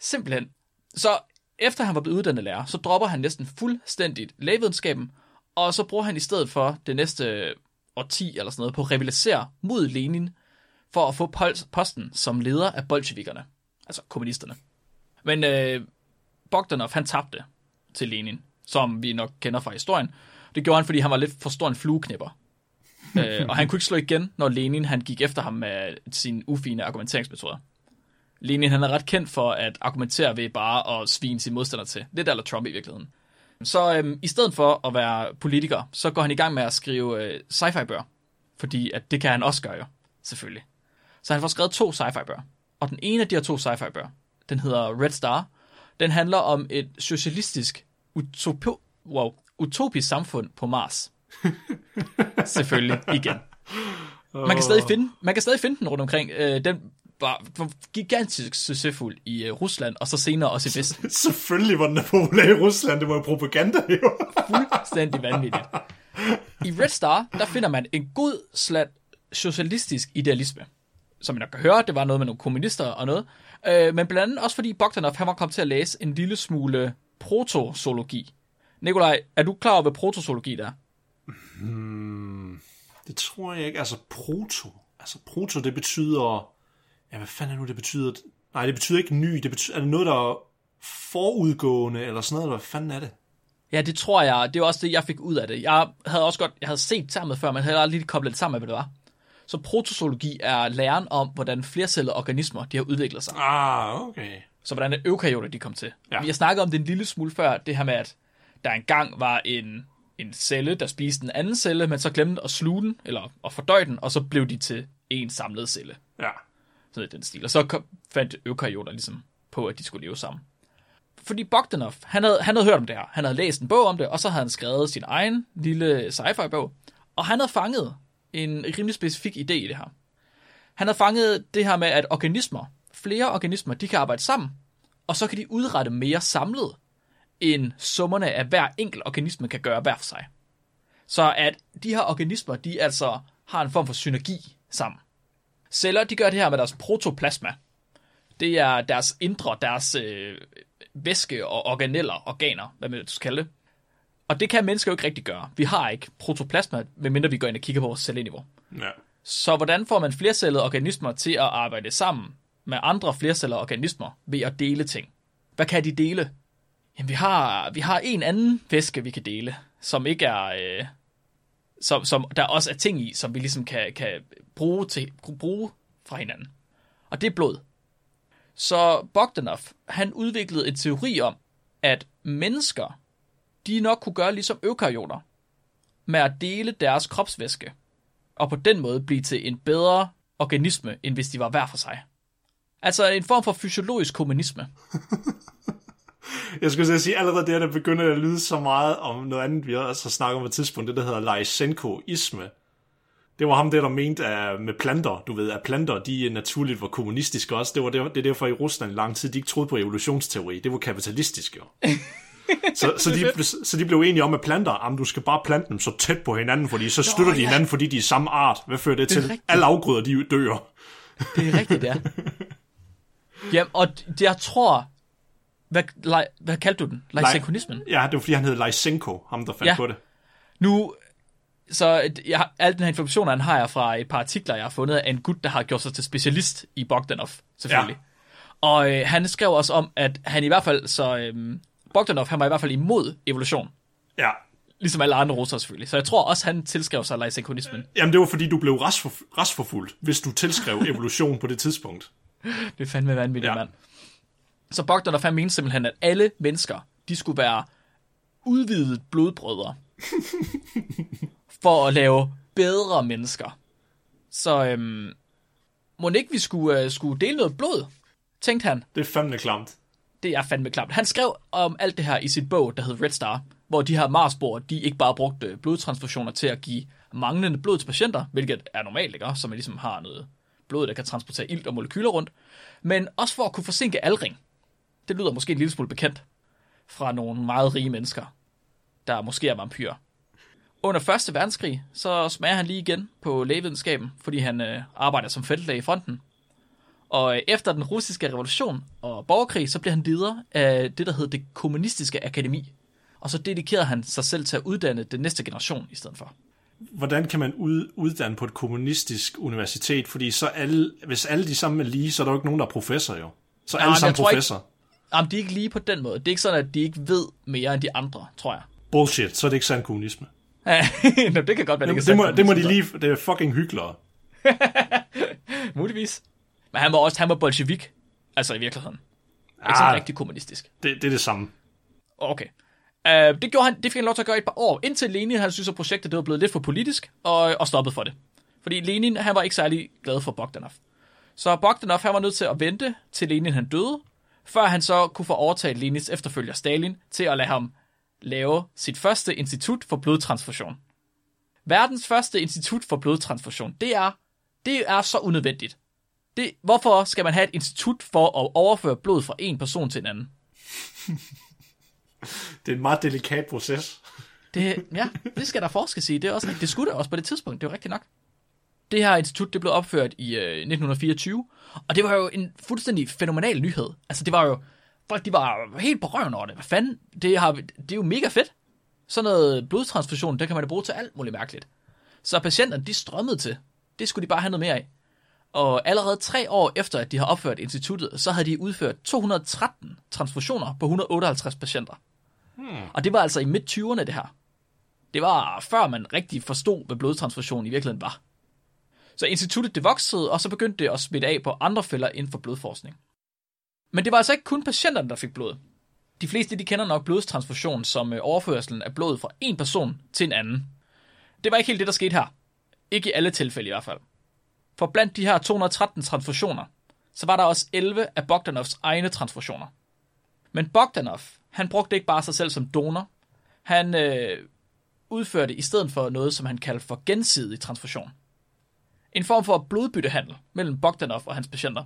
Simpelthen. Så efter han var blevet uddannet lærer, så dropper han næsten fuldstændigt lægevidenskaben, og så bruger han i stedet for det næste årti eller sådan noget på at rivalisere mod Lenin, for at få posten som leder af bolsjevikkerne, altså kommunisterne. Men øh, Bogdanov, han tabte til Lenin, som vi nok kender fra historien. Det gjorde han, fordi han var lidt for stor en flueknipper. [LAUGHS] øh, og han kunne ikke slå igen, når Lenin han gik efter ham med sine ufine argumenteringsmetoder. Lenin han er ret kendt for at argumentere ved bare at svine sine modstandere til. Lidt eller Trump i virkeligheden. Så øhm, i stedet for at være politiker, så går han i gang med at skrive øh, sci-fi bøger. Fordi at det kan han også gøre jo, selvfølgelig. Så han får skrevet to sci-fi bøger. Og den ene af de her to sci-fi bøger, den hedder Red Star. Den handler om et socialistisk utopi- wow, utopisk samfund på Mars. [LAUGHS] selvfølgelig, igen. Man kan stadig finde, man kan stadig finde den rundt omkring. Øh, den var, var gigantisk succesfuld i øh, Rusland, og så senere også i Vesten. [LAUGHS] Selvfølgelig var den populær i Rusland. Det var jo propaganda, jo. [LAUGHS] Fuldstændig vanvittigt. I Red Star, der finder man en god slat socialistisk idealisme. Som jeg nok kan høre, det var noget med nogle kommunister og noget. Øh, men blandt andet også fordi Bogdanov, han var kommet til at læse en lille smule protozoologi. Nikolaj, er du klar over, hvad protozoologi er? Det tror jeg ikke. Altså proto. Altså proto, det betyder... Ja, hvad fanden er nu, det betyder? Nej, det betyder ikke ny. Det betyder, er det noget, der er forudgående, eller sådan noget, eller hvad fanden er det? Ja, det tror jeg. Det er også det, jeg fik ud af det. Jeg havde også godt, jeg havde set sammen før, men havde aldrig lige koblet det sammen med, hvad det var. Så protozoologi er læren om, hvordan flercellede organismer de har udviklet sig. Ah, okay. Så hvordan er eukaryoter de kom til. Ja. Vi har snakket om det en lille smule før, det her med, at der engang var en, en celle, der spiste en anden celle, men så glemte at sluge den, eller at fordøje den, og så blev de til en samlet celle. Ja. Sådan i den stil. Og så kom, fandt eukaryoter ligesom på, at de skulle leve sammen. Fordi Bogdanov, han havde, han havde hørt om det her. Han havde læst en bog om det, og så havde han skrevet sin egen lille sci-fi-bog. Og han havde fanget en rimelig specifik idé i det her. Han havde fanget det her med, at organismer, flere organismer, de kan arbejde sammen, og så kan de udrette mere samlet, end summerne af hver enkelt organisme kan gøre hver for sig. Så at de her organismer, de altså har en form for synergi sammen. Celler, de gør det her med deres protoplasma. Det er deres indre, deres øh, væske og organeller, organer, hvad man skal kalde det. Og det kan mennesker jo ikke rigtig gøre. Vi har ikke protoplasma, medmindre vi går ind og kigger på vores celleniveau. Ja. Så hvordan får man flercellede organismer til at arbejde sammen med andre flercellede organismer ved at dele ting? Hvad kan de dele? Jamen, vi har, vi har en anden væske, vi kan dele, som ikke er... Øh, som, som der også er ting i, som vi ligesom kan, kan bruge, til, bruge fra hinanden. Og det er blod. Så Bogdanov, han udviklede en teori om, at mennesker, de nok kunne gøre ligesom eukaryoter, med at dele deres kropsvæske, og på den måde blive til en bedre organisme, end hvis de var hver for sig. Altså en form for fysiologisk kommunisme. [LAUGHS] Jeg skulle sige, allerede der, der begynder at lyde så meget om noget andet, vi også har snakket om på et tidspunkt, det der hedder Lysenko-isme. Det var ham der, der mente at med planter, du ved, at planter, de naturligt var kommunistiske også. Det var der, det er derfor i Rusland lang tid, de ikke troede på evolutionsteori. Det var kapitalistisk jo. [LAUGHS] så, så, de, så de blev enige om, at planter, jamen, du skal bare plante dem så tæt på hinanden, fordi så støtter de ja. hinanden, fordi de er samme art. Hvad fører det, Det til? rigtigt. Alle afgrøder, de dør. Det er rigtigt, ja. Jamen, og jeg tror... Hvad, le, hvad kaldte du den? Lysenkonismen? Ja, det var fordi, han hed Lysenko, ham der fandt Ja. på det. Nu, så jeg, har- al den her information, han har jeg fra et par artikler, jeg har fundet af en gut, der har gjort sig til specialist i Bogdanov, selvfølgelig. Ja. Og øh, han skrev også om, at han i hvert fald, så øh, Bogdanov, han var i hvert fald imod evolution. Ja. Ligesom alle andre russere selvfølgelig. Så jeg tror også, han tilskrev sig Lysenkonismen. Jamen, det var fordi, du blev retsforf- retsforfulgt, hvis du tilskrev [LAUGHS] evolution på det tidspunkt. Det er fandme vanvittigt, ja. mand. Så Bogdanov, han mente simpelthen, at alle mennesker, de skulle være udvidet blodbrødre. [LAUGHS] for at lave bedre mennesker. Så øhm, må ikke vi skulle, øh, skulle dele noget blod, tænkte han. Det er fandme klamt. Det er fandme klamt. Han skrev om alt det her i sit bog, der hed Red Star, hvor de her Marsboer, de ikke bare brugte blodtransfusioner til at give manglende blod til patienter, hvilket er normalt, ikke? Så man ligesom har noget blod, der kan transportere ilt og molekyler rundt, men også for at kunne forsinke aldring. Det lyder måske en lille smule bekendt fra nogle meget rige mennesker, der måske er vampyrer. Under 1. verdenskrig, så smager han lige igen på lægevidenskaben, fordi han øh, arbejder som feltlæge i fronten. Og øh, efter den russiske revolution og borgerkrig, så blev han leder af det, der hed det kommunistiske akademi. Og så dedikerede han sig selv til at uddanne den næste generation i stedet for. Hvordan kan man ud, uddanne på et kommunistisk universitet? Fordi så alle, hvis alle de sammen er lige, så er der jo ikke nogen, der er professor jo. Så er alle men sammen tror ikke- professor. Jamen, de er ikke lige på den måde. Det er ikke sådan, at de ikke ved mere end de andre, tror jeg. Bullshit, så er det ikke sand kommunisme. [LAUGHS] Nå, det kan godt være, det, ikke er det, må, det må de lige... Det er fucking hyggelere. [LAUGHS] Muligvis. Men han var også han var bolshevik. Altså i virkeligheden. Ikke sådan Ah. rigtig kommunistisk. Det, det er det samme. Okay. Uh, det, gjorde han, det fik han lov til at gøre et par år, indtil Lenin han synes, at projektet det var blevet lidt for politisk, og, og stoppede for det. Fordi Lenin han var ikke særlig glad for Bogdanov. Så Bogdanov han var nødt til at vente, til Lenin han døde, før han så kunne få overtaget Lenins efterfølger Stalin til at lade ham lave sit første institut for blodtransfusion. Verdens første institut for blodtransfusion, det er, det er så unødvendigt. Det, hvorfor skal man have et institut for at overføre blod fra en person til en anden? Det er en meget delikat proces. Det, ja, det skal der forskes i. Det, er også, det skulle der også på det tidspunkt. Det er jo rigtigt nok. Det her institut det blev opført i øh, 1924, og det var jo en fuldstændig fænomenal nyhed. Altså det var jo, folk de var helt på røven over det. Hvad fanden? Det, har, det er jo mega fedt. Sådan noget blodtransfusion, det kan man da bruge til alt muligt mærkeligt. Så patienterne, de strømmede til. Det skulle de bare have noget mere af. Og allerede tre år efter, at de har opført instituttet, så havde de udført 213 transfusioner på 158 patienter. Hmm. Og det var altså i midt-20'erne, det her. Det var før man rigtig forstod, hvad blodtransfusion i virkeligheden var. Så instituttet det voksede, og så begyndte det at smitte af på andre fælder inden for blodforskning. Men det var altså ikke kun patienterne, der fik blod. De fleste de kender nok blodtransfusion som øh, overførselen af blod fra en person til en anden. Det var ikke helt det, der skete her. Ikke i alle tilfælde i hvert fald. For blandt de her 213 transfusioner, så var der også 11 af Bogdanovs egne transfusioner. Men Bogdanov, han brugte ikke bare sig selv som donor. Han øh, udførte i stedet for noget, som han kaldte for gensidig transfusion. En form for blodbyttehandel mellem Bogdanov og hans patienter.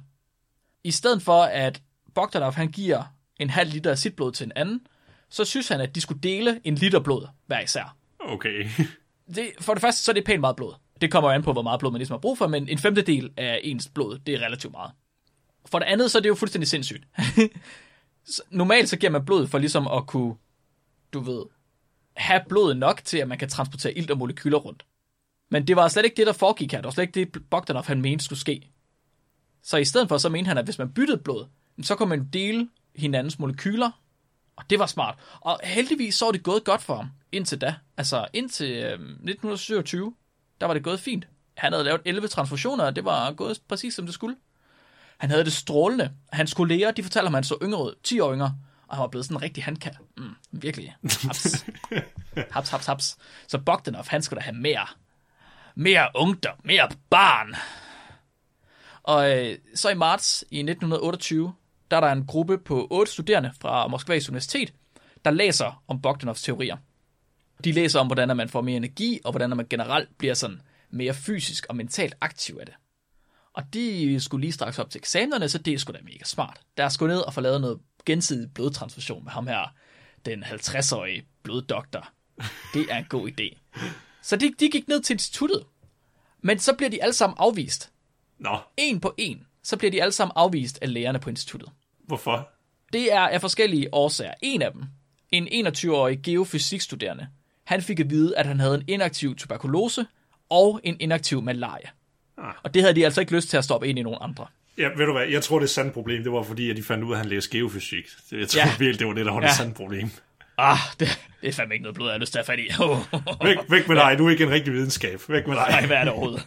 I stedet for, at Bogdanov han giver en halv liter af sit blod til en anden, så synes han, at de skulle dele en liter blod hver især. Okay. Det, for det første, så er det pænt meget blod. Det kommer jo an på, hvor meget blod man ligesom har brug for, men en femtedel af ens blod, det er relativt meget. For det andet, så er det jo fuldstændig sindssygt. [LAUGHS] Normalt så giver man blod for ligesom at kunne, du ved, have blodet nok til, at man kan transportere ilt og molekyler rundt. Men det var slet ikke det, der foregik her. Det var slet ikke det, Bogdanov han mente skulle ske. Så i stedet for, så mente han, at hvis man byttede blod, så kunne man dele hinandens molekyler, og det var smart. Og heldigvis så var det gået godt for ham indtil da. Altså indtil øh, 1927, der var det gået fint. Han havde lavet 11 transfusioner, og det var gået præcis som det skulle. Han havde det strålende. Hans kolleger, de fortalte ham, at han så yngre ud, 10 år yngre, og han var blevet sådan en rigtig handkald. Mm, virkelig. Haps. [LAUGHS] haps, haps, haps. Så Bogdanov, han skulle da have mere. Mere ungdom, mere barn. Og øh, så i marts i 1928, der er der en gruppe på otte studerende fra Moskvas Universitet, der læser om Bogdanovs teorier. De læser om, hvordan man får mere energi, og hvordan man generelt bliver sådan mere fysisk og mentalt aktiv af det. Og de skulle lige straks op til eksamenerne, så det skulle da mega smart. Der skulle ned og få lavet noget gensidig blodtransfusion med ham her, den 50-årige bloddoktor. Det er en god idé. Så de, de gik ned til instituttet. Men så bliver de alle sammen afvist. Nå, En på en. Så bliver de alle sammen afvist af lægerne på instituttet. hvorfor? Det er af forskellige årsager. En af dem, en 21-årig geofysikstuderende, han fik at vide, at han havde en inaktiv tuberkulose og en inaktiv malaria. Ah. Og det havde de altså ikke lyst til at stoppe ind i nogen andre. Ja, ved du hvad, jeg tror, det er sandt problem. Det var fordi, at de fandt ud af, at han læste geofysik. Jeg tror Ja. virkelig, det var det, der var ja. Det sande problem. Ah, det, det er fandme ikke noget blod, jeg har lyst til at have fat i. [LAUGHS] Væk, væk med dig, du er ikke en rigtig videnskab. Væk med dig. Nej, hvad er det overhovedet?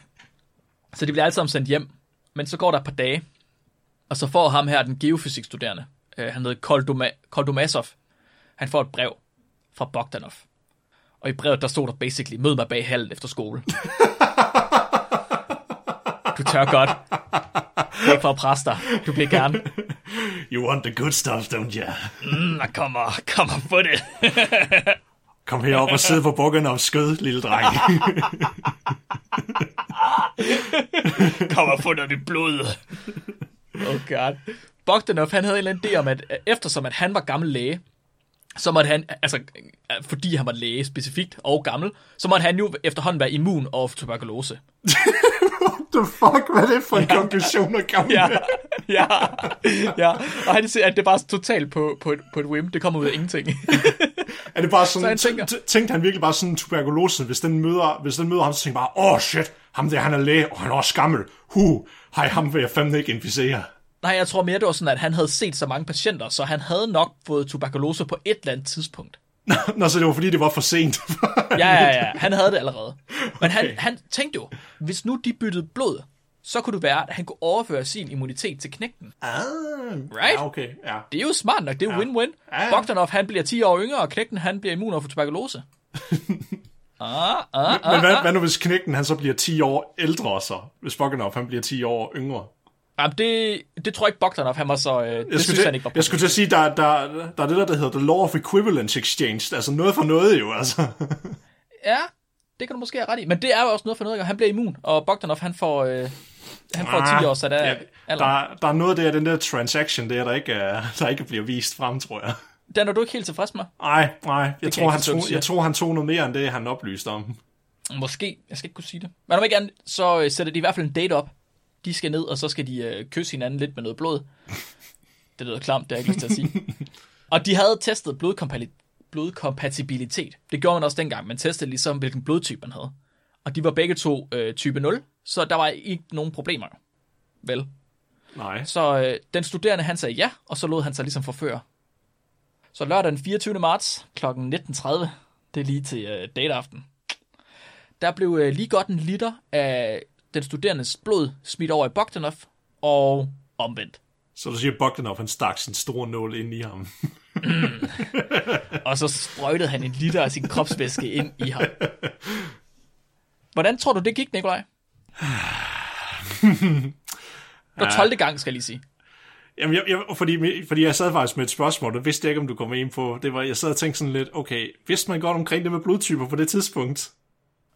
Så de bliver alle sammen sendt hjem. Men så går der et par dage, og så får ham her, den geofysikstuderende, øh, han hedder Koldoma- Koldomasov, han får et brev fra Bogdanov. Og i brevet, der stod der basically, mød mig bag hallen efter skole. [LAUGHS] Du tør godt. Det er ikke for at presse dig. Du bliver gerne. You want the good stuff, don't you? Mm, kom og, kom og få det. [LAUGHS] Kom herop og sidde på Bogdanovs skød, lille dreng. [LAUGHS] Kom og få noget blod. Oh god. Bogdanov, han havde en eller anden idé om, at eftersom at han var gammel læge, så måtte han, altså fordi han var læge specifikt og gammel, så måtte han jo efterhånden være immun over tuberkulose. the fuck, hvad er det for en ja. konklusion at komme Ja, [LAUGHS] ja, ja. Og han siger, at det er bare totalt på, på, et, på et whim. Det kommer ud af ingenting. [LAUGHS] Er det bare sådan, Så han tænker- tænkte han virkelig bare sådan tuberkulosen, hvis den møder, hvis den møder ham, så tænker bare, åh oh, shit, ham der, han er læge, og han er også gammel. Hu, hej, ham vil jeg fandme ikke inficere. Nej, jeg tror mere, det var sådan, at han havde set så mange patienter, så han havde nok fået tuberkulose på et eller andet tidspunkt. Nå, så det var fordi, det var for sent. [LAUGHS] Ja, ja, ja. Han havde det allerede. Men han, han tænkte jo, hvis nu de byttede blod, så kunne det være, at han kunne overføre sin immunitet til knægten. ah, Right? Ja, okay, ja. Det er jo smart nok, det er jo win-win. Ja. Bogdanov, han bliver 10 år yngre, og knægten, han bliver immun over for tuberkulose. ah, [LAUGHS] ah, ah, Men hvad, hvad nu hvis knægten, han så bliver 10 år ældre så? Hvis Bogdanov, han bliver 10 år yngre? Jamen, det, det tror jeg ikke, Bogdanov, han var så... Øh, det Jeg synes skulle, han ikke var til, jeg skulle til at sige, der, der, der er det der, der hedder The Law of Equivalence Exchange. Altså noget for noget jo, altså. [LAUGHS] Ja, det kan du måske have ret i. Men det er jo også noget for noget, han bliver immun, og Bogdanov, han får, øh, han får 10 år, så der er Ah, ja, alder. der, der er noget der, den der transaction der, der ikke, er, der ikke bliver vist frem, tror jeg. Den er du ikke helt tilfreds med? Nej, nej. Jeg, tror, han tog, jeg tror, han tog noget mere end det, han oplyste om. Måske, jeg skal ikke kunne sige det. Men om ikke andet, så øh, sætter de i hvert fald en date op. De skal ned, og så skal de øh, kysse hinanden lidt med noget blod. Det lyder klamt, det har jeg ikke lyst til at sige. Og de havde testet blodkompali- blodkompatibilitet. Det gjorde man også dengang. Man testede ligesom, hvilken blodtype man havde. Og de var begge to øh, type 0, så der var ikke nogen problemer. Vel? Nej. Så øh, den studerende, han sagde ja, og så lod han sig ligesom forføre. Så lørdag den 24. marts kl. 19.30, det er lige til øh, dateaften, der blev øh, lige godt en liter af den studerendes blod smidt over i Bogdanov, og omvendt. Så du siger, Bogdanov, han stak sin store nål ind i ham. [LAUGHS] Og så sprøjtede han en liter af sin kropsvæske ind i ham. Hvordan tror du, det gik, Nikolaj? [SIGHS] Det var 12. gang, skal jeg lige sige. Jamen, jeg, jeg, fordi, fordi jeg sad faktisk med et spørgsmål, og vidste jeg ikke, om du kom ind på. Det var, jeg sad og tænkte sådan lidt, okay, vidste man godt omkring det med blodtyper på det tidspunkt?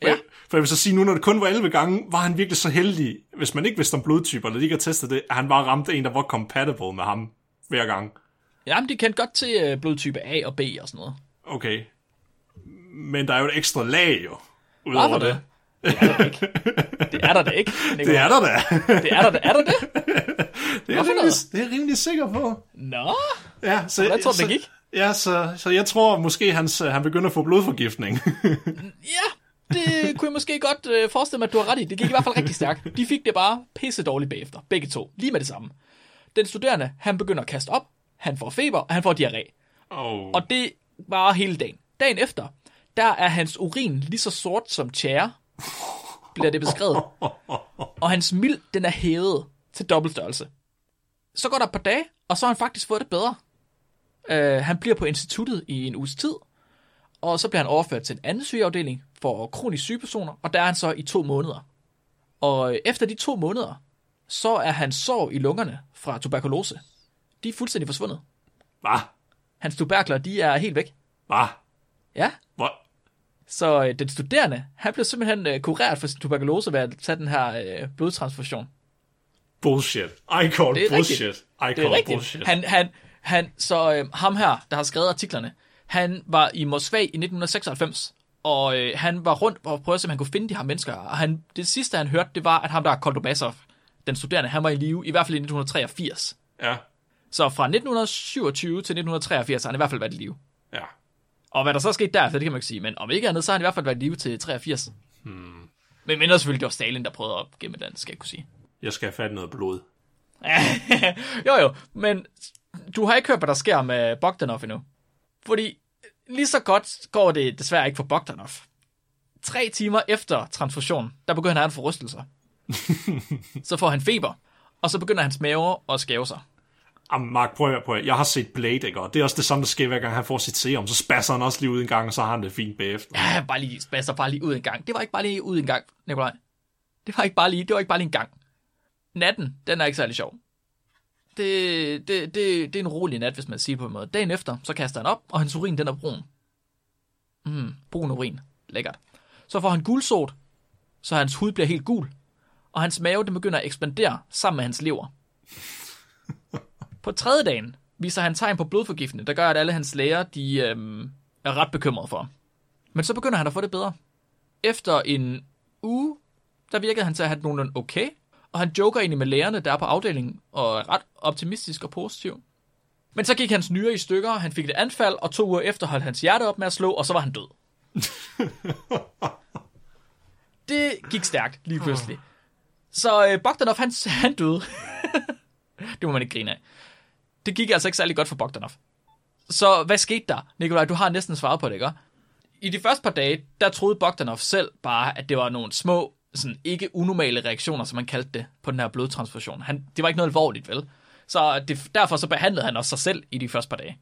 For, Ja. jeg, for jeg vil så sige, nu når det kun var 11 gange, var han virkelig så heldig, hvis man ikke vidste om blodtyper, eller ikke har testet det, at han bare ramte en, der var compatible med ham hver gang. Jamen, de kendte godt til øh, blodtype A og B og sådan noget. Okay. Men der er jo et ekstra lag jo, udover det? det. Det er der da ikke. Det er der da ikke. [LAUGHS] Det er der da. Det er der da. Er der det? [LAUGHS] Det er, Hvorfor rimelig, det er jeg rimelig sikker på. Nå, Ja, så, Hvordan tror du, det gik? Ja, så, så jeg tror måske, hans, han begynder at få blodforgiftning. [LAUGHS] ja, det kunne jeg måske godt øh, forestille mig, at du har ret i. Det gik i hvert fald rigtig stærkt. De fik det bare pisse dårligt bagefter. Begge to. Lige med det samme. Den studerende, han begynder at kaste op. Han får feber, og han får diarré. oh. Og det var hele dagen. Dagen efter, der er hans urin lige så sort som tjære, bliver det beskrevet. Og hans mild, den er hævet til dobbeltstørrelse. Så går der et par dage, og så har han faktisk fået det bedre. Uh, han bliver på instituttet i en uges tid, og så bliver han overført til en anden sygeafdeling for kronisk syge personer, og der er han så i to måneder. Og efter de to måneder, så er hans sår i lungerne fra tuberkulose. De er fuldstændig forsvundet. Hvad? Hans tuberkler, de er helt væk. Hvad? Ja, Hvad? så øh, den studerende, han blev simpelthen øh, kureret for sin tuberkulose ved at tage den her øh, blodtransfusion. Bullshit. I call Det er bullshit. rigtigt. I Det call er rigtigt. bullshit. Han, han, han, så øh, ham her, der har skrevet artiklerne, han var i Moskva i 1996, og øh, han var rundt og prøvede at se, om han kunne finde de her mennesker. Og han, det sidste, han hørte, det var, at ham der Koldomazov, den studerende, han var i live, i hvert fald i 1983. Ja. Så fra 1927 til 1983 har han i hvert fald været i live. Ja. Og hvad der så er sket derefter, det kan man ikke sige. Men om ikke andet, så har han i hvert fald været i live til 83. Hmm. Men mindre selvfølgelig, det var Stalin, der prøvede at gemme den, skal jeg kunne sige. Jeg skal have fat noget blod. [LAUGHS] jo jo, men du har ikke hørt, hvad der sker med Bogdanov endnu. Fordi lige så godt går det desværre ikke for Bogdanov. Tre timer efter transfusion, der begynder han at få rystelser. [LAUGHS] så får han feber, og så begynder hans mave at skæve sig. Jamen, Mark, prøv at prøv at- Jeg har set Blade, ikke? Og det er også det samme, der sker, hver gang han får sit serum. Så spasser han også lige ud en gang, og så har han det fint bagefter. Ja, bare lige, spasser bare lige ud en gang. Det var ikke bare lige ud en gang, Nikolaj. Det var ikke bare lige, det var ikke bare lige en gang. Natten, den er ikke særlig sjov. Det, det, det, det er en rolig nat, hvis man siger på en måde. Dagen efter, så kaster han op, og hans urin, den er brun. Mm, brun urin. Lækkert. Så får han gulsot, så hans hud bliver helt gul, og hans mave, den begynder at ekspandere sammen med hans lever. På tredje dagen viser han tegn på blodforgiftning, der gør, at alle hans læger, de øhm, er ret bekymrede for ham. Men så begynder han at få det bedre. Efter en uge, der virkede han til at have nogenlunde okay, og han joker egentlig med lærerne, der er på afdelingen, og er ret optimistisk og positiv. Men så gik hans nyre i stykker, han fik et anfald, og to uger efter holdt hans hjerte op med at slå, og så var han død. [LAUGHS] det gik stærkt, lige pludselig. Så øh, Bogdanov, han, [LAUGHS] han døde. [LAUGHS] det må man ikke grine af. Det gik altså ikke særlig godt for Bogdanov. Så hvad skete der? Nikolaj, du har næsten svaret på det, ikke? I de første par dage, der troede Bogdanov selv bare, at det var nogle små, sådan ikke unormale reaktioner, som man kaldte det, på den her blodtransfusion. Han, det var ikke noget alvorligt, vel? Så det, derfor så behandlede han også sig selv i de første par dage.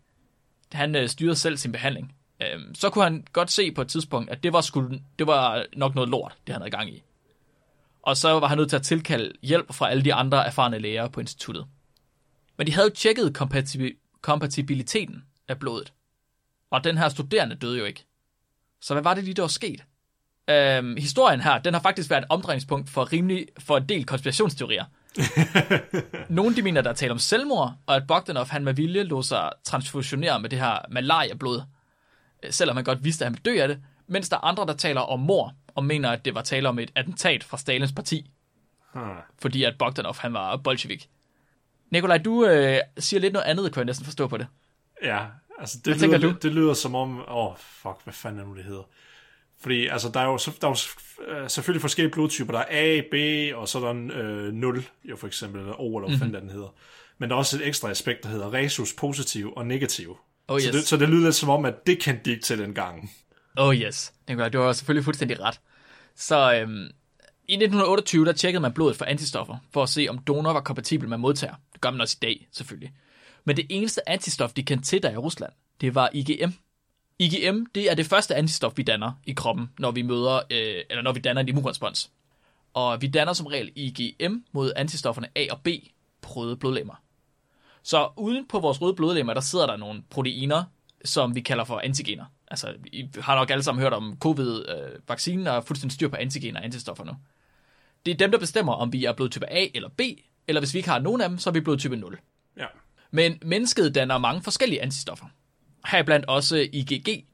Han øh, styrede selv sin behandling. Øhm, så kunne han godt se på et tidspunkt, at det var, skulle, det var nok noget lort, det han havde gang i. Og så var han nødt til at tilkalde hjælp fra alle de andre erfarne læger på instituttet. Men de havde jo tjekket kompatibi- kompatibiliteten af blodet. Og den her studerende døde jo ikke. Så hvad var det lige, der var sket? Øhm, historien her, den har faktisk været et omdrejningspunkt for, rimelig, for en del konspirationsteorier. [LAUGHS] Nogle de mener, der er tale om selvmord, og at Bogdanov han med vilje lå sig transfusionere med det her malaria-blod, øh, selvom han godt vidste, at han ville dø af det, mens der er andre, der taler om mor, og mener, at det var tale om et attentat fra Stalins parti, Hmm. fordi at Bogdanov han var bolshevik. Nikolaj, du øh, siger lidt noget andet, kan jeg næsten forstå på det. Ja, altså det, lyder, du? det lyder som om, åh, oh, fuck, hvad fanden er nu det hedder? Fordi altså, der er jo, så- der er jo øh, selvfølgelig forskellige blodtyper. Der er A, B, og så er der en øh, 0, jo for eksempel, eller O, eller hvad fanden den hedder. Men der er også et ekstra aspekt, der hedder resus positiv og negativ. Oh så, yes. det, så det lyder lidt som om, at det kendte de ikke til den gang. Oh yes, du har selvfølgelig fuldstændig ret. Så øhm, i 1928, der tjekkede man blodet for antistoffer, for at se, om donor var kompatibel med modtager. Det gør man også i dag, selvfølgelig. Men det eneste antistof, de kendte til der i Rusland, det var IgM. IgM, det er det første antistof, vi danner i kroppen, når vi møder, øh, eller når vi danner en immunrespons. Og vi danner som regel IgM mod antistofferne A og B på røde blodlemmer. Så uden på vores røde blodlemmer, der sidder der nogle proteiner, som vi kalder for antigener. Altså, I har nok alle sammen hørt om covid-vaccinen og er fuldstændig styr på antigener og antistoffer nu. Det er dem, der bestemmer, om vi er blodtype A eller B, eller hvis vi ikke har nogen af dem, så er vi blodtype 0. Ja. Men mennesket danner mange forskellige antistoffer. Heriblandt også IgG.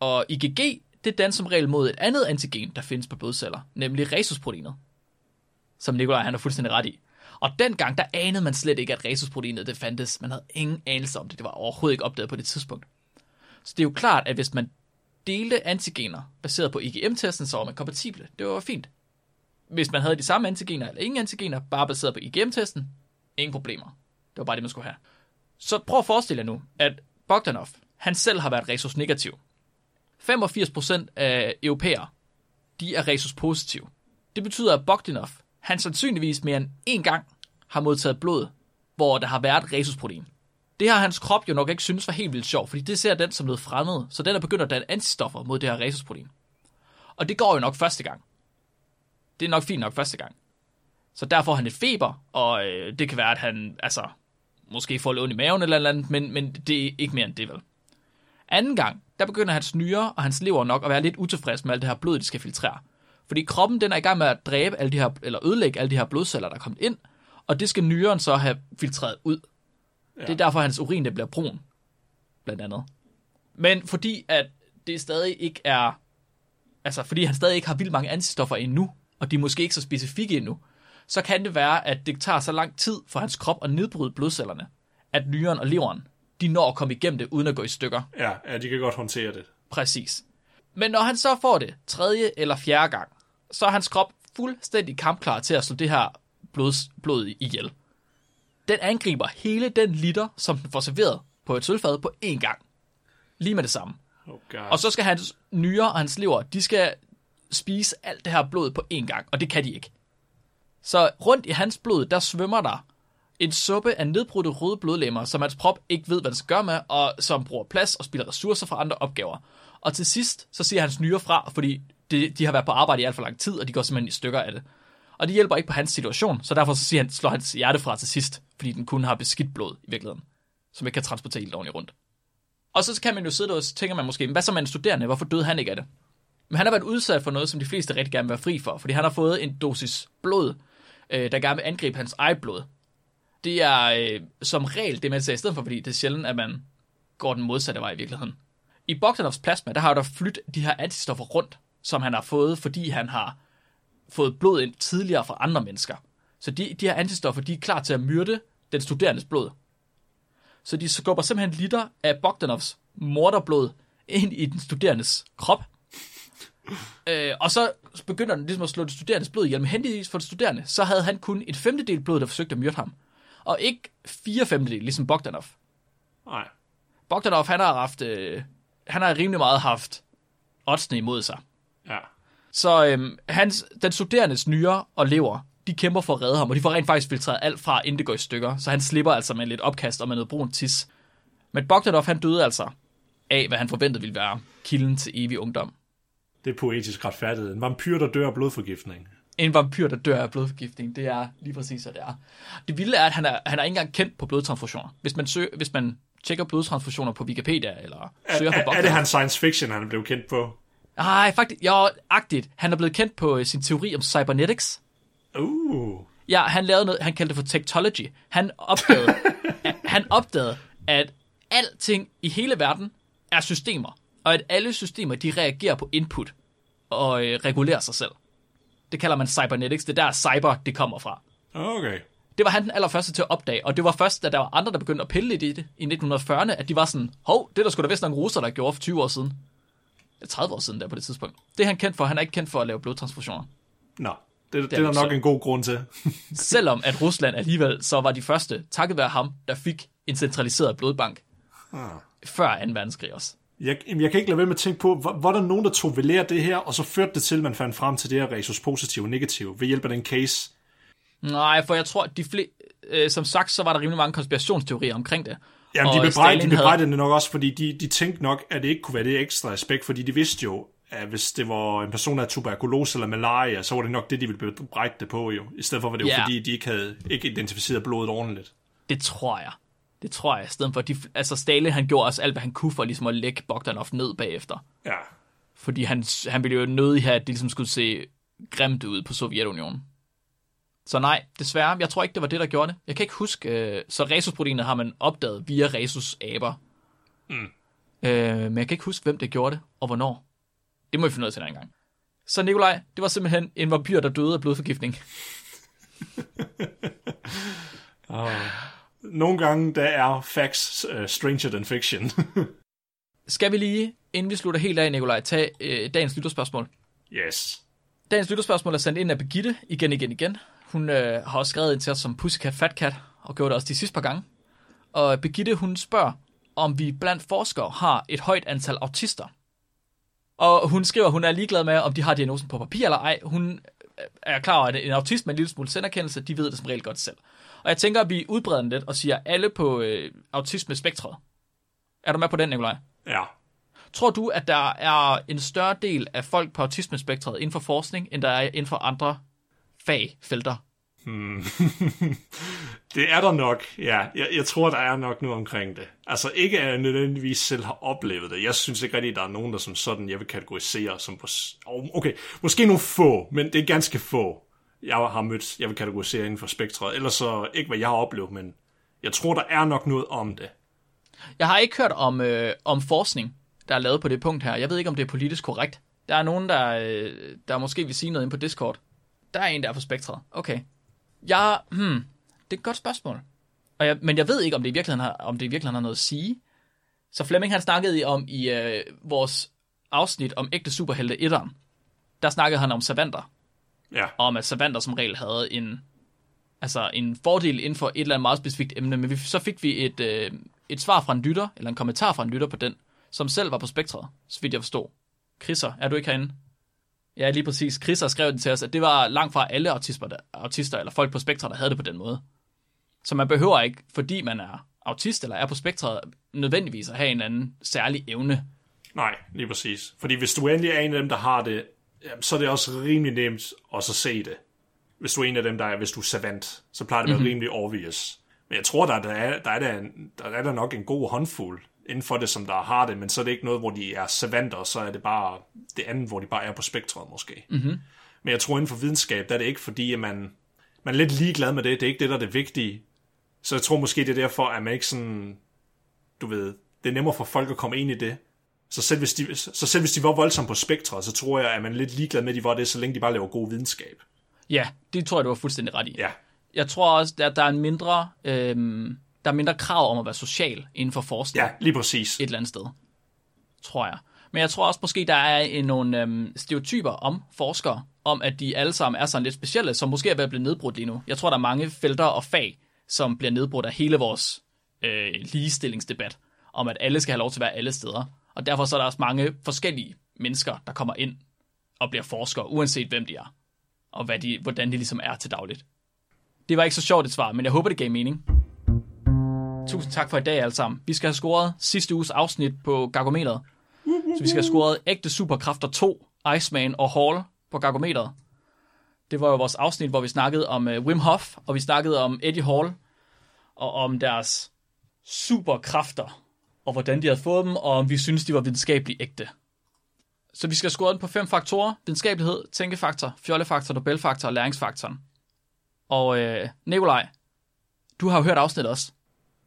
Og IgG, det danner som regel mod et andet antigen, der findes på blodceller, nemlig rhesusproteinet. Som Nikolaj han har fuldstændig ret i. Og dengang, der anede man slet ikke, at rhesusproteinet det fandtes. Man havde ingen anelse om det. Det var overhovedet ikke opdaget på det tidspunkt. Så det er jo klart, at hvis man delte antigener baseret på IgM-testen, så var man kompatible. Det var fint. Hvis man havde de samme antigener eller ingen antigener, bare baseret på IgM-testen, ingen problemer. Det var bare det, man skulle have. Så prøv at forestille jer nu, at Bogdanov, han selv har været resus negativ. 85% af europæere, de er resus positiv. Det betyder, at Bogdanov, han sandsynligvis mere end én gang har modtaget blod, hvor der har været resusprotein. Det har hans krop jo nok ikke synes var helt vildt sjovt, fordi det ser den som noget fremmed, så den er begyndt at danne antistoffer mod det her resusprotein. Og det går jo nok første gang. Det er nok fint nok første gang. Så derfor har han et feber, og øh, det kan være, at han altså, måske får lidt ondt i maven eller andet, men, men det er ikke mere end det vel. Anden gang, der begynder hans nyre og hans lever nok at være lidt utilfreds med alt det her blod, de skal filtrere. Fordi kroppen den er i gang med at dræbe alle de her, eller ødelægge alle de her blodceller, der er kommet ind, og det skal nyren så have filtreret ud. Ja. Det er derfor, hans urin det bliver brun, blandt andet. Men fordi at det stadig ikke er, altså fordi han stadig ikke har vildt mange antistoffer endnu, og de er måske ikke så specifikke endnu, så kan det være, at det tager så lang tid for hans krop at nedbryde blodcellerne, at nyren og leveren, de når at komme igennem det, uden at gå i stykker. Ja, ja, de kan godt håndtere det. Præcis. Men når han så får det tredje eller fjerde gang, så er hans krop fuldstændig kampklar til at slå det her blod, blod ihjel. Den angriber hele den liter, som den får serveret på et sølvfad på én gang. Lige med det samme. Oh God. Og så skal hans nyre og hans lever, de skal spise alt det her blod på én gang, og det kan de ikke. Så rundt i hans blod, der svømmer der en suppe af nedbrudte røde blodlemmer, som hans prop ikke ved, hvad den skal gøre med, og som bruger plads og spilder ressourcer fra andre opgaver. Og til sidst, så siger hans nyre fra, fordi de, de har været på arbejde i alt for lang tid, og de går simpelthen i stykker af det. Og det hjælper ikke på hans situation, så derfor så siger han, slår hans hjerte fra til sidst, fordi den kun har beskidt blod i virkeligheden, som ikke kan transportere helt ordentligt rundt. Og så kan man jo sidde der og tænker man måske, hvad så med en studerende, hvorfor døde han ikke af det? Men han har været udsat for noget, som de fleste rigtig gerne vil være fri for, fordi han har fået en dosis blod, øh, der gerne vil angribe hans eget blod. Det er øh, som regel det, man ser i stedet for, fordi det er sjældent, at man går den modsatte vej i virkeligheden. I Bogdanovs plasma, der har der flyttet de her antistoffer rundt, som han har fået, fordi han har fået blod ind tidligere fra andre mennesker. Så de, de her antistoffer, de er klar til at myrde den studerendes blod. Så de skubber simpelthen liter af Bogdanovs morderblod ind i den studerendes krop. Øh, og så begynder den ligesom at slå den studerendes blod ihjel. Men heldigvis for den studerende, så havde han kun et femtedel blod, der forsøgte at myrde ham. Og ikke fire femtedel, ligesom Bogdanov. Nej. Bogdanov, han har haft, øh, han har rimelig meget haft oddsene imod sig. Ja. Så øhm, hans, den studerendes nyre og lever, de kæmper for at redde ham, og de får rent faktisk filtreret alt fra, inden det går i stykker. Så han slipper altså med lidt opkast og med noget brun tis. Men Bogdanov, han døde altså af, hvad han forventede ville være kilden til evig ungdom. Det er poetisk retfærdighed. En vampyr, der dør af blodforgiftning. En vampyr, der dør af blodforgiftning, det er lige præcis, hvad det er. Det vilde er, at han er, han er ikke engang kendt på blodtransfusioner. Hvis man, søger, hvis man tjekker blodtransfusioner på Wikipedia, eller Er, søger på er, er det hans science fiction, han er blevet kendt på? Nej, faktisk, jo, agtigt. Han er blevet kendt på øh, sin teori om cybernetics. Uh. Ja, han lavede noget, han kaldte det for techtology. Han opdagede, at, [LAUGHS] han opdagede, at alting i hele verden er systemer, og at alle systemer, de reagerer på input. at øh, regulere sig selv. Det kalder man cybernetics. Det er der cyber, det kommer fra. Okay. Det var han den allerførste til at opdage, og det var først, da der var andre, der begyndte at pille lidt i det i 1940'erne, at de var sådan, hov, det er der skulle da vist nogle russer, der gjorde for 20 år siden. Ja, 30 år siden der på det tidspunkt. Det er han kendt for. Han er ikke kendt for at lave blodtransfusioner. Nå, det, det, det er er der nok så. en god grund til. [LAUGHS] Selvom at Rusland alligevel så var de første, takket være ham, der fik en centraliseret blodbank. Før 2. verdenskrig også. Jeg, jeg kan ikke lade være med at tænke på, var, var der nogen, der tog ved lære det her, og så førte det til, at man fandt frem til det her resus positiv og negativ ved hjælp af den case? Nej, for jeg tror, at de fle- øh, som sagt, så var der rimelig mange konspirationsteorier omkring det. Jamen, de bebrejder, de Stalin havde- det nok også, fordi de, de tænkte nok, at det ikke kunne være det ekstra aspekt, fordi de vidste jo, at hvis det var en person, der havde tuberkulose eller malaria, så var det nok det, de ville bebrejde det på jo. I stedet for var det jo, Ja. fordi de ikke havde ikke identificeret blodet ordentligt. Det tror jeg. Det tror jeg. I stedet for, de, altså Stalin, han gjorde også alt, hvad han kunne for ligesom at lægge Bogdanov ned bagefter. Ja. Fordi han, han ville jo nødig have, at det ligesom skulle se grimt ud på Sovjetunionen. Så nej, desværre, jeg tror ikke, det var det, der gjorde det. Jeg kan ikke huske, øh, så rhesusproteinet har man opdaget via rhesus-aber. Mm. Øh, men jeg kan ikke huske, hvem det gjorde det, og hvornår. Det må vi finde ud af til en anden gang. Så Nikolaj, det var simpelthen en vampyr, der døde af blodforgiftning. [LAUGHS] Nogle gange, der er facts uh, stranger than fiction. [LAUGHS] Skal vi lige, inden vi slutter helt af, Nikolaj, tage øh, dagens lytterspørgsmål? yes. Dagens lytterspørgsmål er sendt ind af Begitte, igen, igen, igen. Hun øh, har også skrevet ind til os som Pussycat Fat Cat, og gjorde det også de sidste par gange. Og Begitte, hun spørger, om vi blandt forskere har et højt antal autister. Og hun skriver, hun er ligeglad med, om de har diagnosen på papir eller ej. Hun øh, er klar over, at en autist med en lille smule senderkendelse, de ved det som regel godt selv. Og jeg tænker, at vi udbreder den lidt og siger, alle på øh, autisme-spektret. Er du med på den, Nikolaj? Ja. Tror du, at der er en større del af folk på autismespektret inden for forskning, end der er inden for andre fagfelter? [LAUGHS] Det er der nok, ja. Jeg, jeg tror, der er nok noget omkring det. Altså ikke, at jeg nødvendigvis selv har oplevet det. Jeg synes ikke rigtig, at der er nogen, der som sådan, jeg vil kategorisere som Okay, måske nogle få, men det er ganske få, jeg har mødt, jeg vil kategorisere inden for spektret. Ellers så ikke, hvad jeg har oplevet, men jeg tror, der er nok noget om det. Jeg har ikke hørt om, øh, om forskning, der er lavet på det punkt her. Jeg ved ikke, om det er politisk korrekt. Der er nogen, der, øh, der måske vil sige noget ind på Discord. Der er en, der er for spektret. Okay. Jeg, hmm, det er et godt spørgsmål. Og jeg, men jeg ved ikke, om det, i virkeligheden har, om det i virkeligheden har noget at sige. Så Flemming, han snakkede om i øh, vores afsnit om ægte superhelte 1'eren. Der snakkede han om savanter. Ja, og om at savanter som regel havde en, altså en fordel inden for et eller andet meget specifikt emne, men vi, så fik vi et, øh, et svar fra en lytter, eller en kommentar fra en lytter på den, som selv var på spektret, så vidt jeg forstod. Chrisser, er du ikke herinde? Ja, lige præcis. Chrisser skrev den til os, at det var langt fra alle autismer, der, autister eller folk på spektret, der havde det på den måde. Så man behøver ikke, fordi man er autist eller er på spektret, nødvendigvis at have en eller anden særlig evne. nej, lige præcis. Fordi hvis du endelig er en af dem, der har det, jamen, så er det også rimelig nemt at så se det. Hvis du er en af dem, der er, hvis du er savant, så plejer det at være mm-hmm. rimelig obvious. Men jeg tror, der, der, er, der, er der, en, der er der nok en god håndfuld inden for det, som der har det, men så er det ikke noget, hvor de er savanter, så er det bare det andet, hvor de bare er på spektret måske. Mm-hmm. Men jeg tror, inden for videnskab, der er det ikke fordi, at man, man er lidt ligeglad med det. Det er ikke det, der er det vigtige. Så jeg tror måske, det er derfor, at man ikke sådan, du ved, det er nemmere for folk at komme ind i det. Så selv hvis de, så selv hvis de var voldsomt på spektret, så tror jeg, at man er lidt ligeglad med, at de var det, så længe de bare laver god videnskab. Ja, det tror jeg, du var fuldstændig ret i. Ja, Jeg tror også, at der er en mindre, øhm, der er mindre krav om at være social inden for forskning ja lige præcis. et eller andet sted. Tror jeg. Men jeg tror også måske, der er en, nogle øhm, stereotyper om forskere, om at de alle sammen er sådan lidt specielle, som måske er ved at blive nedbrudt lige nu. Jeg tror, der er mange felter og fag, som bliver nedbrudt af hele vores øh, ligestillingsdebat, om at alle skal have lov til at være alle steder. Og derfor så er der også mange forskellige mennesker, der kommer ind og bliver forskere, uanset hvem de er, og hvad de, hvordan de ligesom er til dagligt. Det var ikke så sjovt et svar, men jeg håber, det gav mening. Tusind tak for i dag alle sammen. Vi skal have scoret sidste uges afsnit på Gargometeret. Så vi skal have scoret ægte superkræfter 2, Iceman og Hall på Gargometeret. Det var jo vores afsnit, hvor vi snakkede om uh, Wim Hof, og vi snakkede om Eddie Hall, og om deres superkræfter, og hvordan de havde fået dem, og om vi synes, de var videnskabeligt ægte. Så vi skal score den på fem faktorer. Videnskabelighed, tænkefaktor, fjollefaktor, nobelfaktor og læringsfaktoren. Og øh, Nikolaj, du har jo hørt afsnittet også.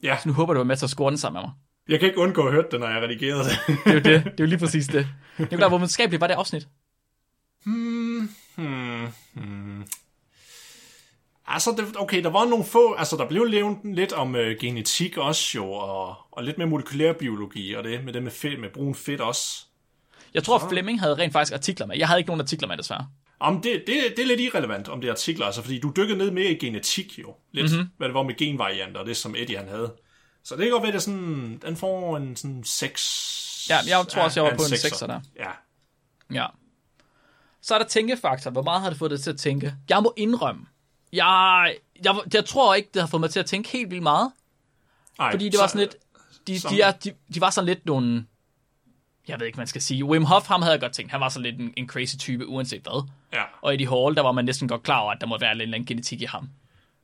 Ja, Så nu håber du er med til at score den sammen med mig. jeg kan ikke undgå at høre det, når jeg redigerede det. [LAUGHS] Det er jo det. Det er jo lige præcis det. Nikolaj, hvor videnskabeligt var det afsnit? Hmm, hmm, hmm. Altså, det, okay, der var nogle få, altså der blev levet lidt om øh, genetik også jo, og, og lidt med molekylær biologi, og det med det med, fedt, med brun fedt også. Jeg tror, Fleming havde rent faktisk artikler med. Jeg havde ikke nogen artikler med, desværre. Om det, det, det er lidt irrelevant, om det er artikler, altså, fordi du dykkede ned mere i genetik jo, lidt, mm-hmm. hvad det var med genvarianter, og det som Eddie han havde. Så det kan godt være, det sådan, den får en sådan 6... Ja, jeg tror også, jeg var på en 6'er der. Ja. Ja. Så er der tænkefaktor. Hvor meget har det fået det til at tænke? Jeg må indrømme, jeg, jeg, jeg tror ikke, det har fået mig til at tænke helt vildt meget. Ej, Fordi det var sådan lidt, de, de, er, de, de var sådan lidt nogle, jeg ved ikke, man skal sige. Wim Hof, ham havde jeg godt tænkt, han var sådan lidt en, en crazy type, uanset hvad. Ja. Og Eddie Hall, der var man næsten godt klar over, at der må være lidt en genetik i ham.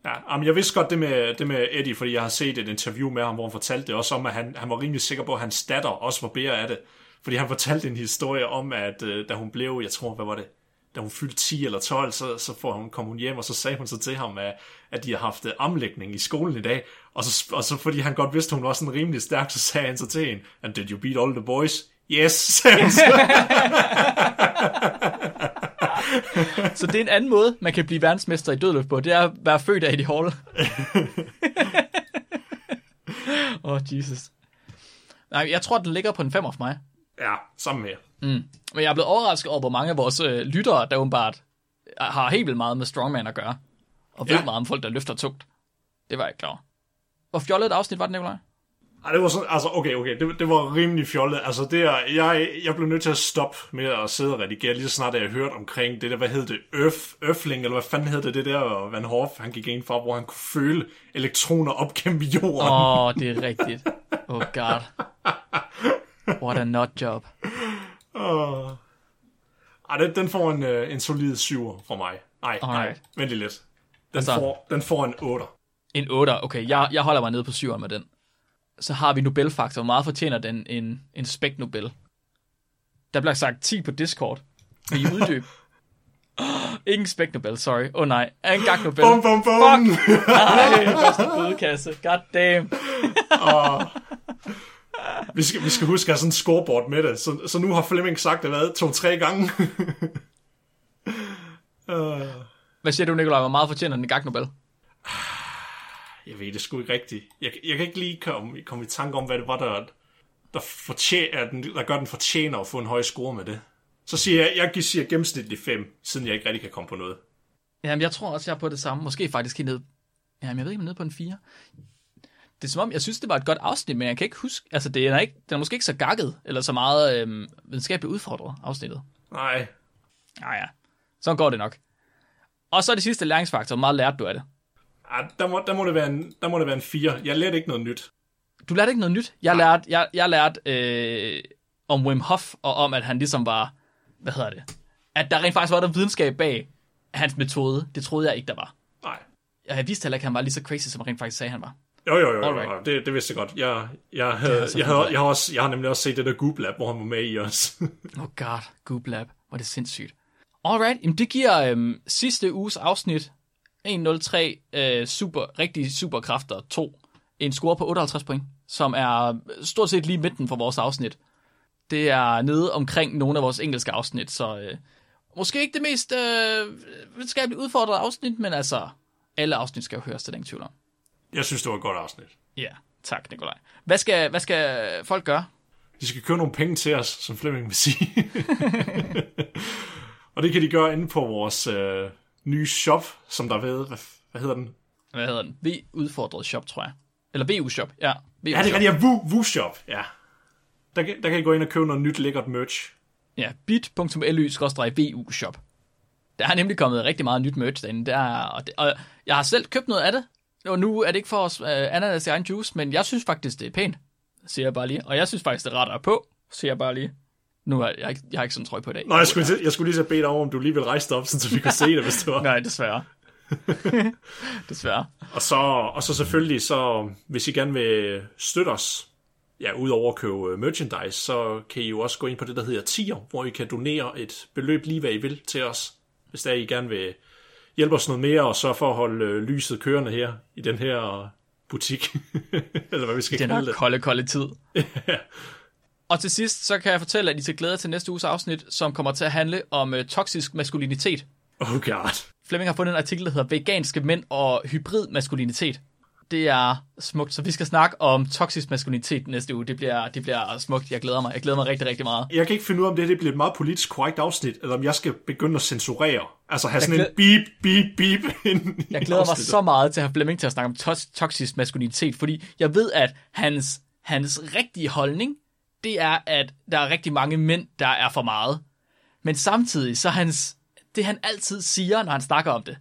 Ja, jamen jeg vidste godt det med, det med Eddie, fordi jeg har set et interview med ham, hvor han fortalte det også om, at han, han var rimelig sikker på, at hans datter også var bedre af det. Fordi han fortalte en historie om, at øh, da hun blev, jeg tror, hvad var det, da hun fyldte 10 eller 12, så, så får hun, kom hun hjem, og så sagde hun så til ham, at, at de har haft omlægning øh, i skolen i dag. Og så, og så fordi han godt vidste, at hun var sådan rimelig stærk, så sagde han så til hende, and did you beat all the boys? Yes, sagde han så. Så det er en anden måde, man kan blive verdensmester i dødløft på. Det er at være født af Eddie Hall. [LAUGHS] Åh, oh, Jesus. Nej, jeg tror, den ligger på en 5 for mig. Ja, sammen med. Mm. Men jeg er blevet overrasket over, hvor mange af vores øh, lyttere, der åbenbart har helt vildt meget med strongman at gøre. Og ved Ja. meget om folk, der løfter tungt. Det var jeg ikke klar over. Hvor fjollet et afsnit var det, Nicolaj? Ej, det var sådan, altså okay, okay, det, det var rimelig fjollet. Altså det er, jeg, jeg blev nødt til at stoppe med at sidde og redigere, lige så snart jeg hørte omkring det der, hvad hed det, Earth, Earthling, eller hvad fanden hed det, det der, Van Hoff, han gik ind for, hvor han kunne føle elektroner op gennem jorden. Åh, oh, det er rigtigt. Oh god. [LAUGHS] What a nut job. Oh. Ej, den, den får en, øh, en solid 7 fra mig. Nej, nej, vent lige lidt. Den, så? får, den får en 8. En 8. Okay, jeg, jeg holder mig nede på 7'eren med den. Så har vi Nobelfaktor. Hvor meget fortjener den en, en spæk Nobel? Der bliver sagt 10 på Discord. Vil I uddybe? [GASPS] Ingen spæk Nobel, sorry. Åh oh, nej, en gang Nobel. Bum, bum, bum. Nej, første bødekasse. God damn. [LAUGHS] Vi skal, vi skal huske at have sådan en scoreboard med det. Så, så nu har Flemming sagt det, hvad, to-tre gange. uh, [LAUGHS] Hvad siger du, Nikolaj? Hvor meget fortjener den en gang Nobel? jeg ved det sgu ikke rigtigt. Jeg, jeg kan ikke lige komme, komme i tanke om, hvad det var, der, der, fortjener, den, der gør den fortjener at få en høj score med det. Så siger jeg, jeg siger gennemsnitligt 5, siden jeg ikke rigtig kan komme på noget. Jamen, jeg tror også, jeg er på det samme. Måske faktisk helt ned... Jamen, jeg ved ikke, om jeg er nede på en 4. Det er som om, jeg synes, det var et godt afsnit, men jeg kan ikke huske... Altså, det er, ikke, den er måske ikke så gakket, eller så meget øhm, videnskabeligt udfordret, afsnittet. Nej, Ja, ja. Så går det nok. Og så det sidste læringsfaktor. Meget lærte du af det? ah, der, må, der, må det være en, der må det være en 4. Jeg lærte ikke noget nyt. Du lærte ikke noget nyt. Jeg lærte, jeg, jeg lærte øh, om Wim Hof, og om, at han ligesom var... Hvad hedder det? At der rent faktisk var der videnskab bag hans metode. Det troede jeg ikke, der var. Nej. Jeg vidste heller ikke, at han var lige så crazy, som han rent faktisk sagde, han var. Jo, jo, jo, jo. Det, det vidste jeg godt. Jeg, jeg, havde, så jeg, havde, jeg, har også, jeg har nemlig også set det der Goop Lab, hvor han var med i os. [LAUGHS] Oh god, Goob Lab. Hvor det sindssygt. Alright, jamen det giver øhm, sidste uges afsnit 103 øh, super, rigtig superkræfter 2. En score på 58 point, som er stort set lige midten for vores afsnit. Det er nede omkring nogle af vores engelske afsnit, så øh, måske ikke det mest øh, videnskabeligt udfordrede afsnit, men altså, alle afsnit skal jo høres, det er ingen tvivl om. Jeg synes, det var et godt afsnit. Ja, tak Nikolaj. Hvad skal, hvad skal folk gøre? De skal købe nogle penge til os, som Flemming vil sige. [LAUGHS] og det kan de gøre inde på vores øh, nye shop, som der ved, hvad, hvad hedder den? Hvad hedder den? V-udfordret shop, tror jeg. Eller VU-shop, ja. VU Ja, det er rigtigt, ja, Wu Shop, ja. Der, kan- der kan I gå ind og købe noget nyt lækkert merch. Ja, bit.ly-vu shop. Der er nemlig kommet rigtig meget nyt merch derinde. Der er, og, det, og jeg har selv købt noget af det. Og nu er det ikke for os uh, ananas i egen juice, men jeg synes faktisk, det er pænt, siger jeg bare lige. Og jeg synes faktisk, det er ret at på, siger jeg bare lige. Nu har jeg, jeg har ikke sådan en trøje på i dag. Nå, jeg skulle, jeg skulle lige så bede dig om, om du lige vil rejse dig op, så vi kan se det, hvis det var. [LAUGHS] Nej, desværre. [LAUGHS] desværre. Og så, og så selvfølgelig, så hvis I gerne vil støtte os, ja, udover at købe øh, merchandise, så kan I jo også gå ind på det, der hedder tier, hvor I kan donere et beløb lige, hvad I vil til os, hvis der I gerne vil hjælpe os noget mere, og så for at holde øh, lyset kørende her, i den her butik, [LAUGHS] eller hvad vi skal Den kalde det. kolde, kolde tid. [LAUGHS] Og Og til sidst, så kan jeg fortælle, at I skal glæde jer til næste uges afsnit, som kommer til at handle om øh, toksisk maskulinitet. Oh god. Flemming har fundet en artikel, der hedder Veganske mænd og hybrid maskulinitet. Det er smukt, så vi skal snakke om toksisk maskulinitet næste uge. Det bliver, det bliver smukt. Jeg glæder mig. Jeg glæder mig rigtig, rigtig meget. Jeg kan ikke finde ud af, om det, her, det bliver et meget politisk korrekt afsnit, eller om jeg skal begynde at censurere. Altså have sådan Jeg en beep, beep, beep [LAUGHS] ind Jeg glæder mig så meget til at have Flemming til at snakke om tos- toksisk maskulinitet, fordi jeg ved, at hans, hans rigtige holdning, det er, at der er rigtig mange mænd, der er for meget. Men samtidig, så hans, det han altid siger, når han snakker om det,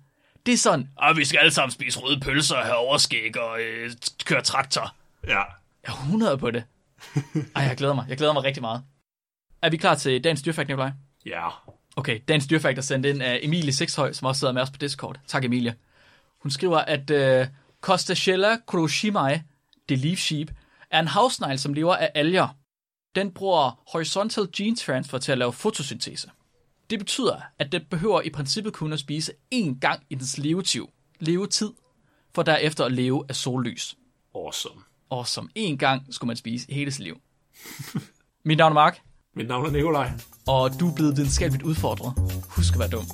det er sådan, at vi skal alle sammen spise røde pølser, have overskæg og øh, køre traktor. Ja. Jeg er 100 på det. [LAUGHS] Ej, jeg glæder mig. Jeg glæder mig rigtig meget. Er vi klar til dagens dyrfakt, Nikolaj? Ja. Okay, dagens dyrfakt er sendt ind af Emilie Sexhøj, som også sidder med os på Discord. Tak, Emilie. Hun skriver, at uh, Costachella crocimai, det leaf sheep, er en havsnegl, som lever af alger. Den bruger horizontal gene transfer til at lave fotosyntese. Det betyder, at den behøver i princippet kun at spise én gang i dens levetid, levetid for derefter at leve af sollys. Awesome. Og som én gang skulle man spise hele sit liv. [LAUGHS] Mit navn er Mark, Mit navn er Nikolaj. og du er blevet videnskabeligt udfordret. Husk at være dum.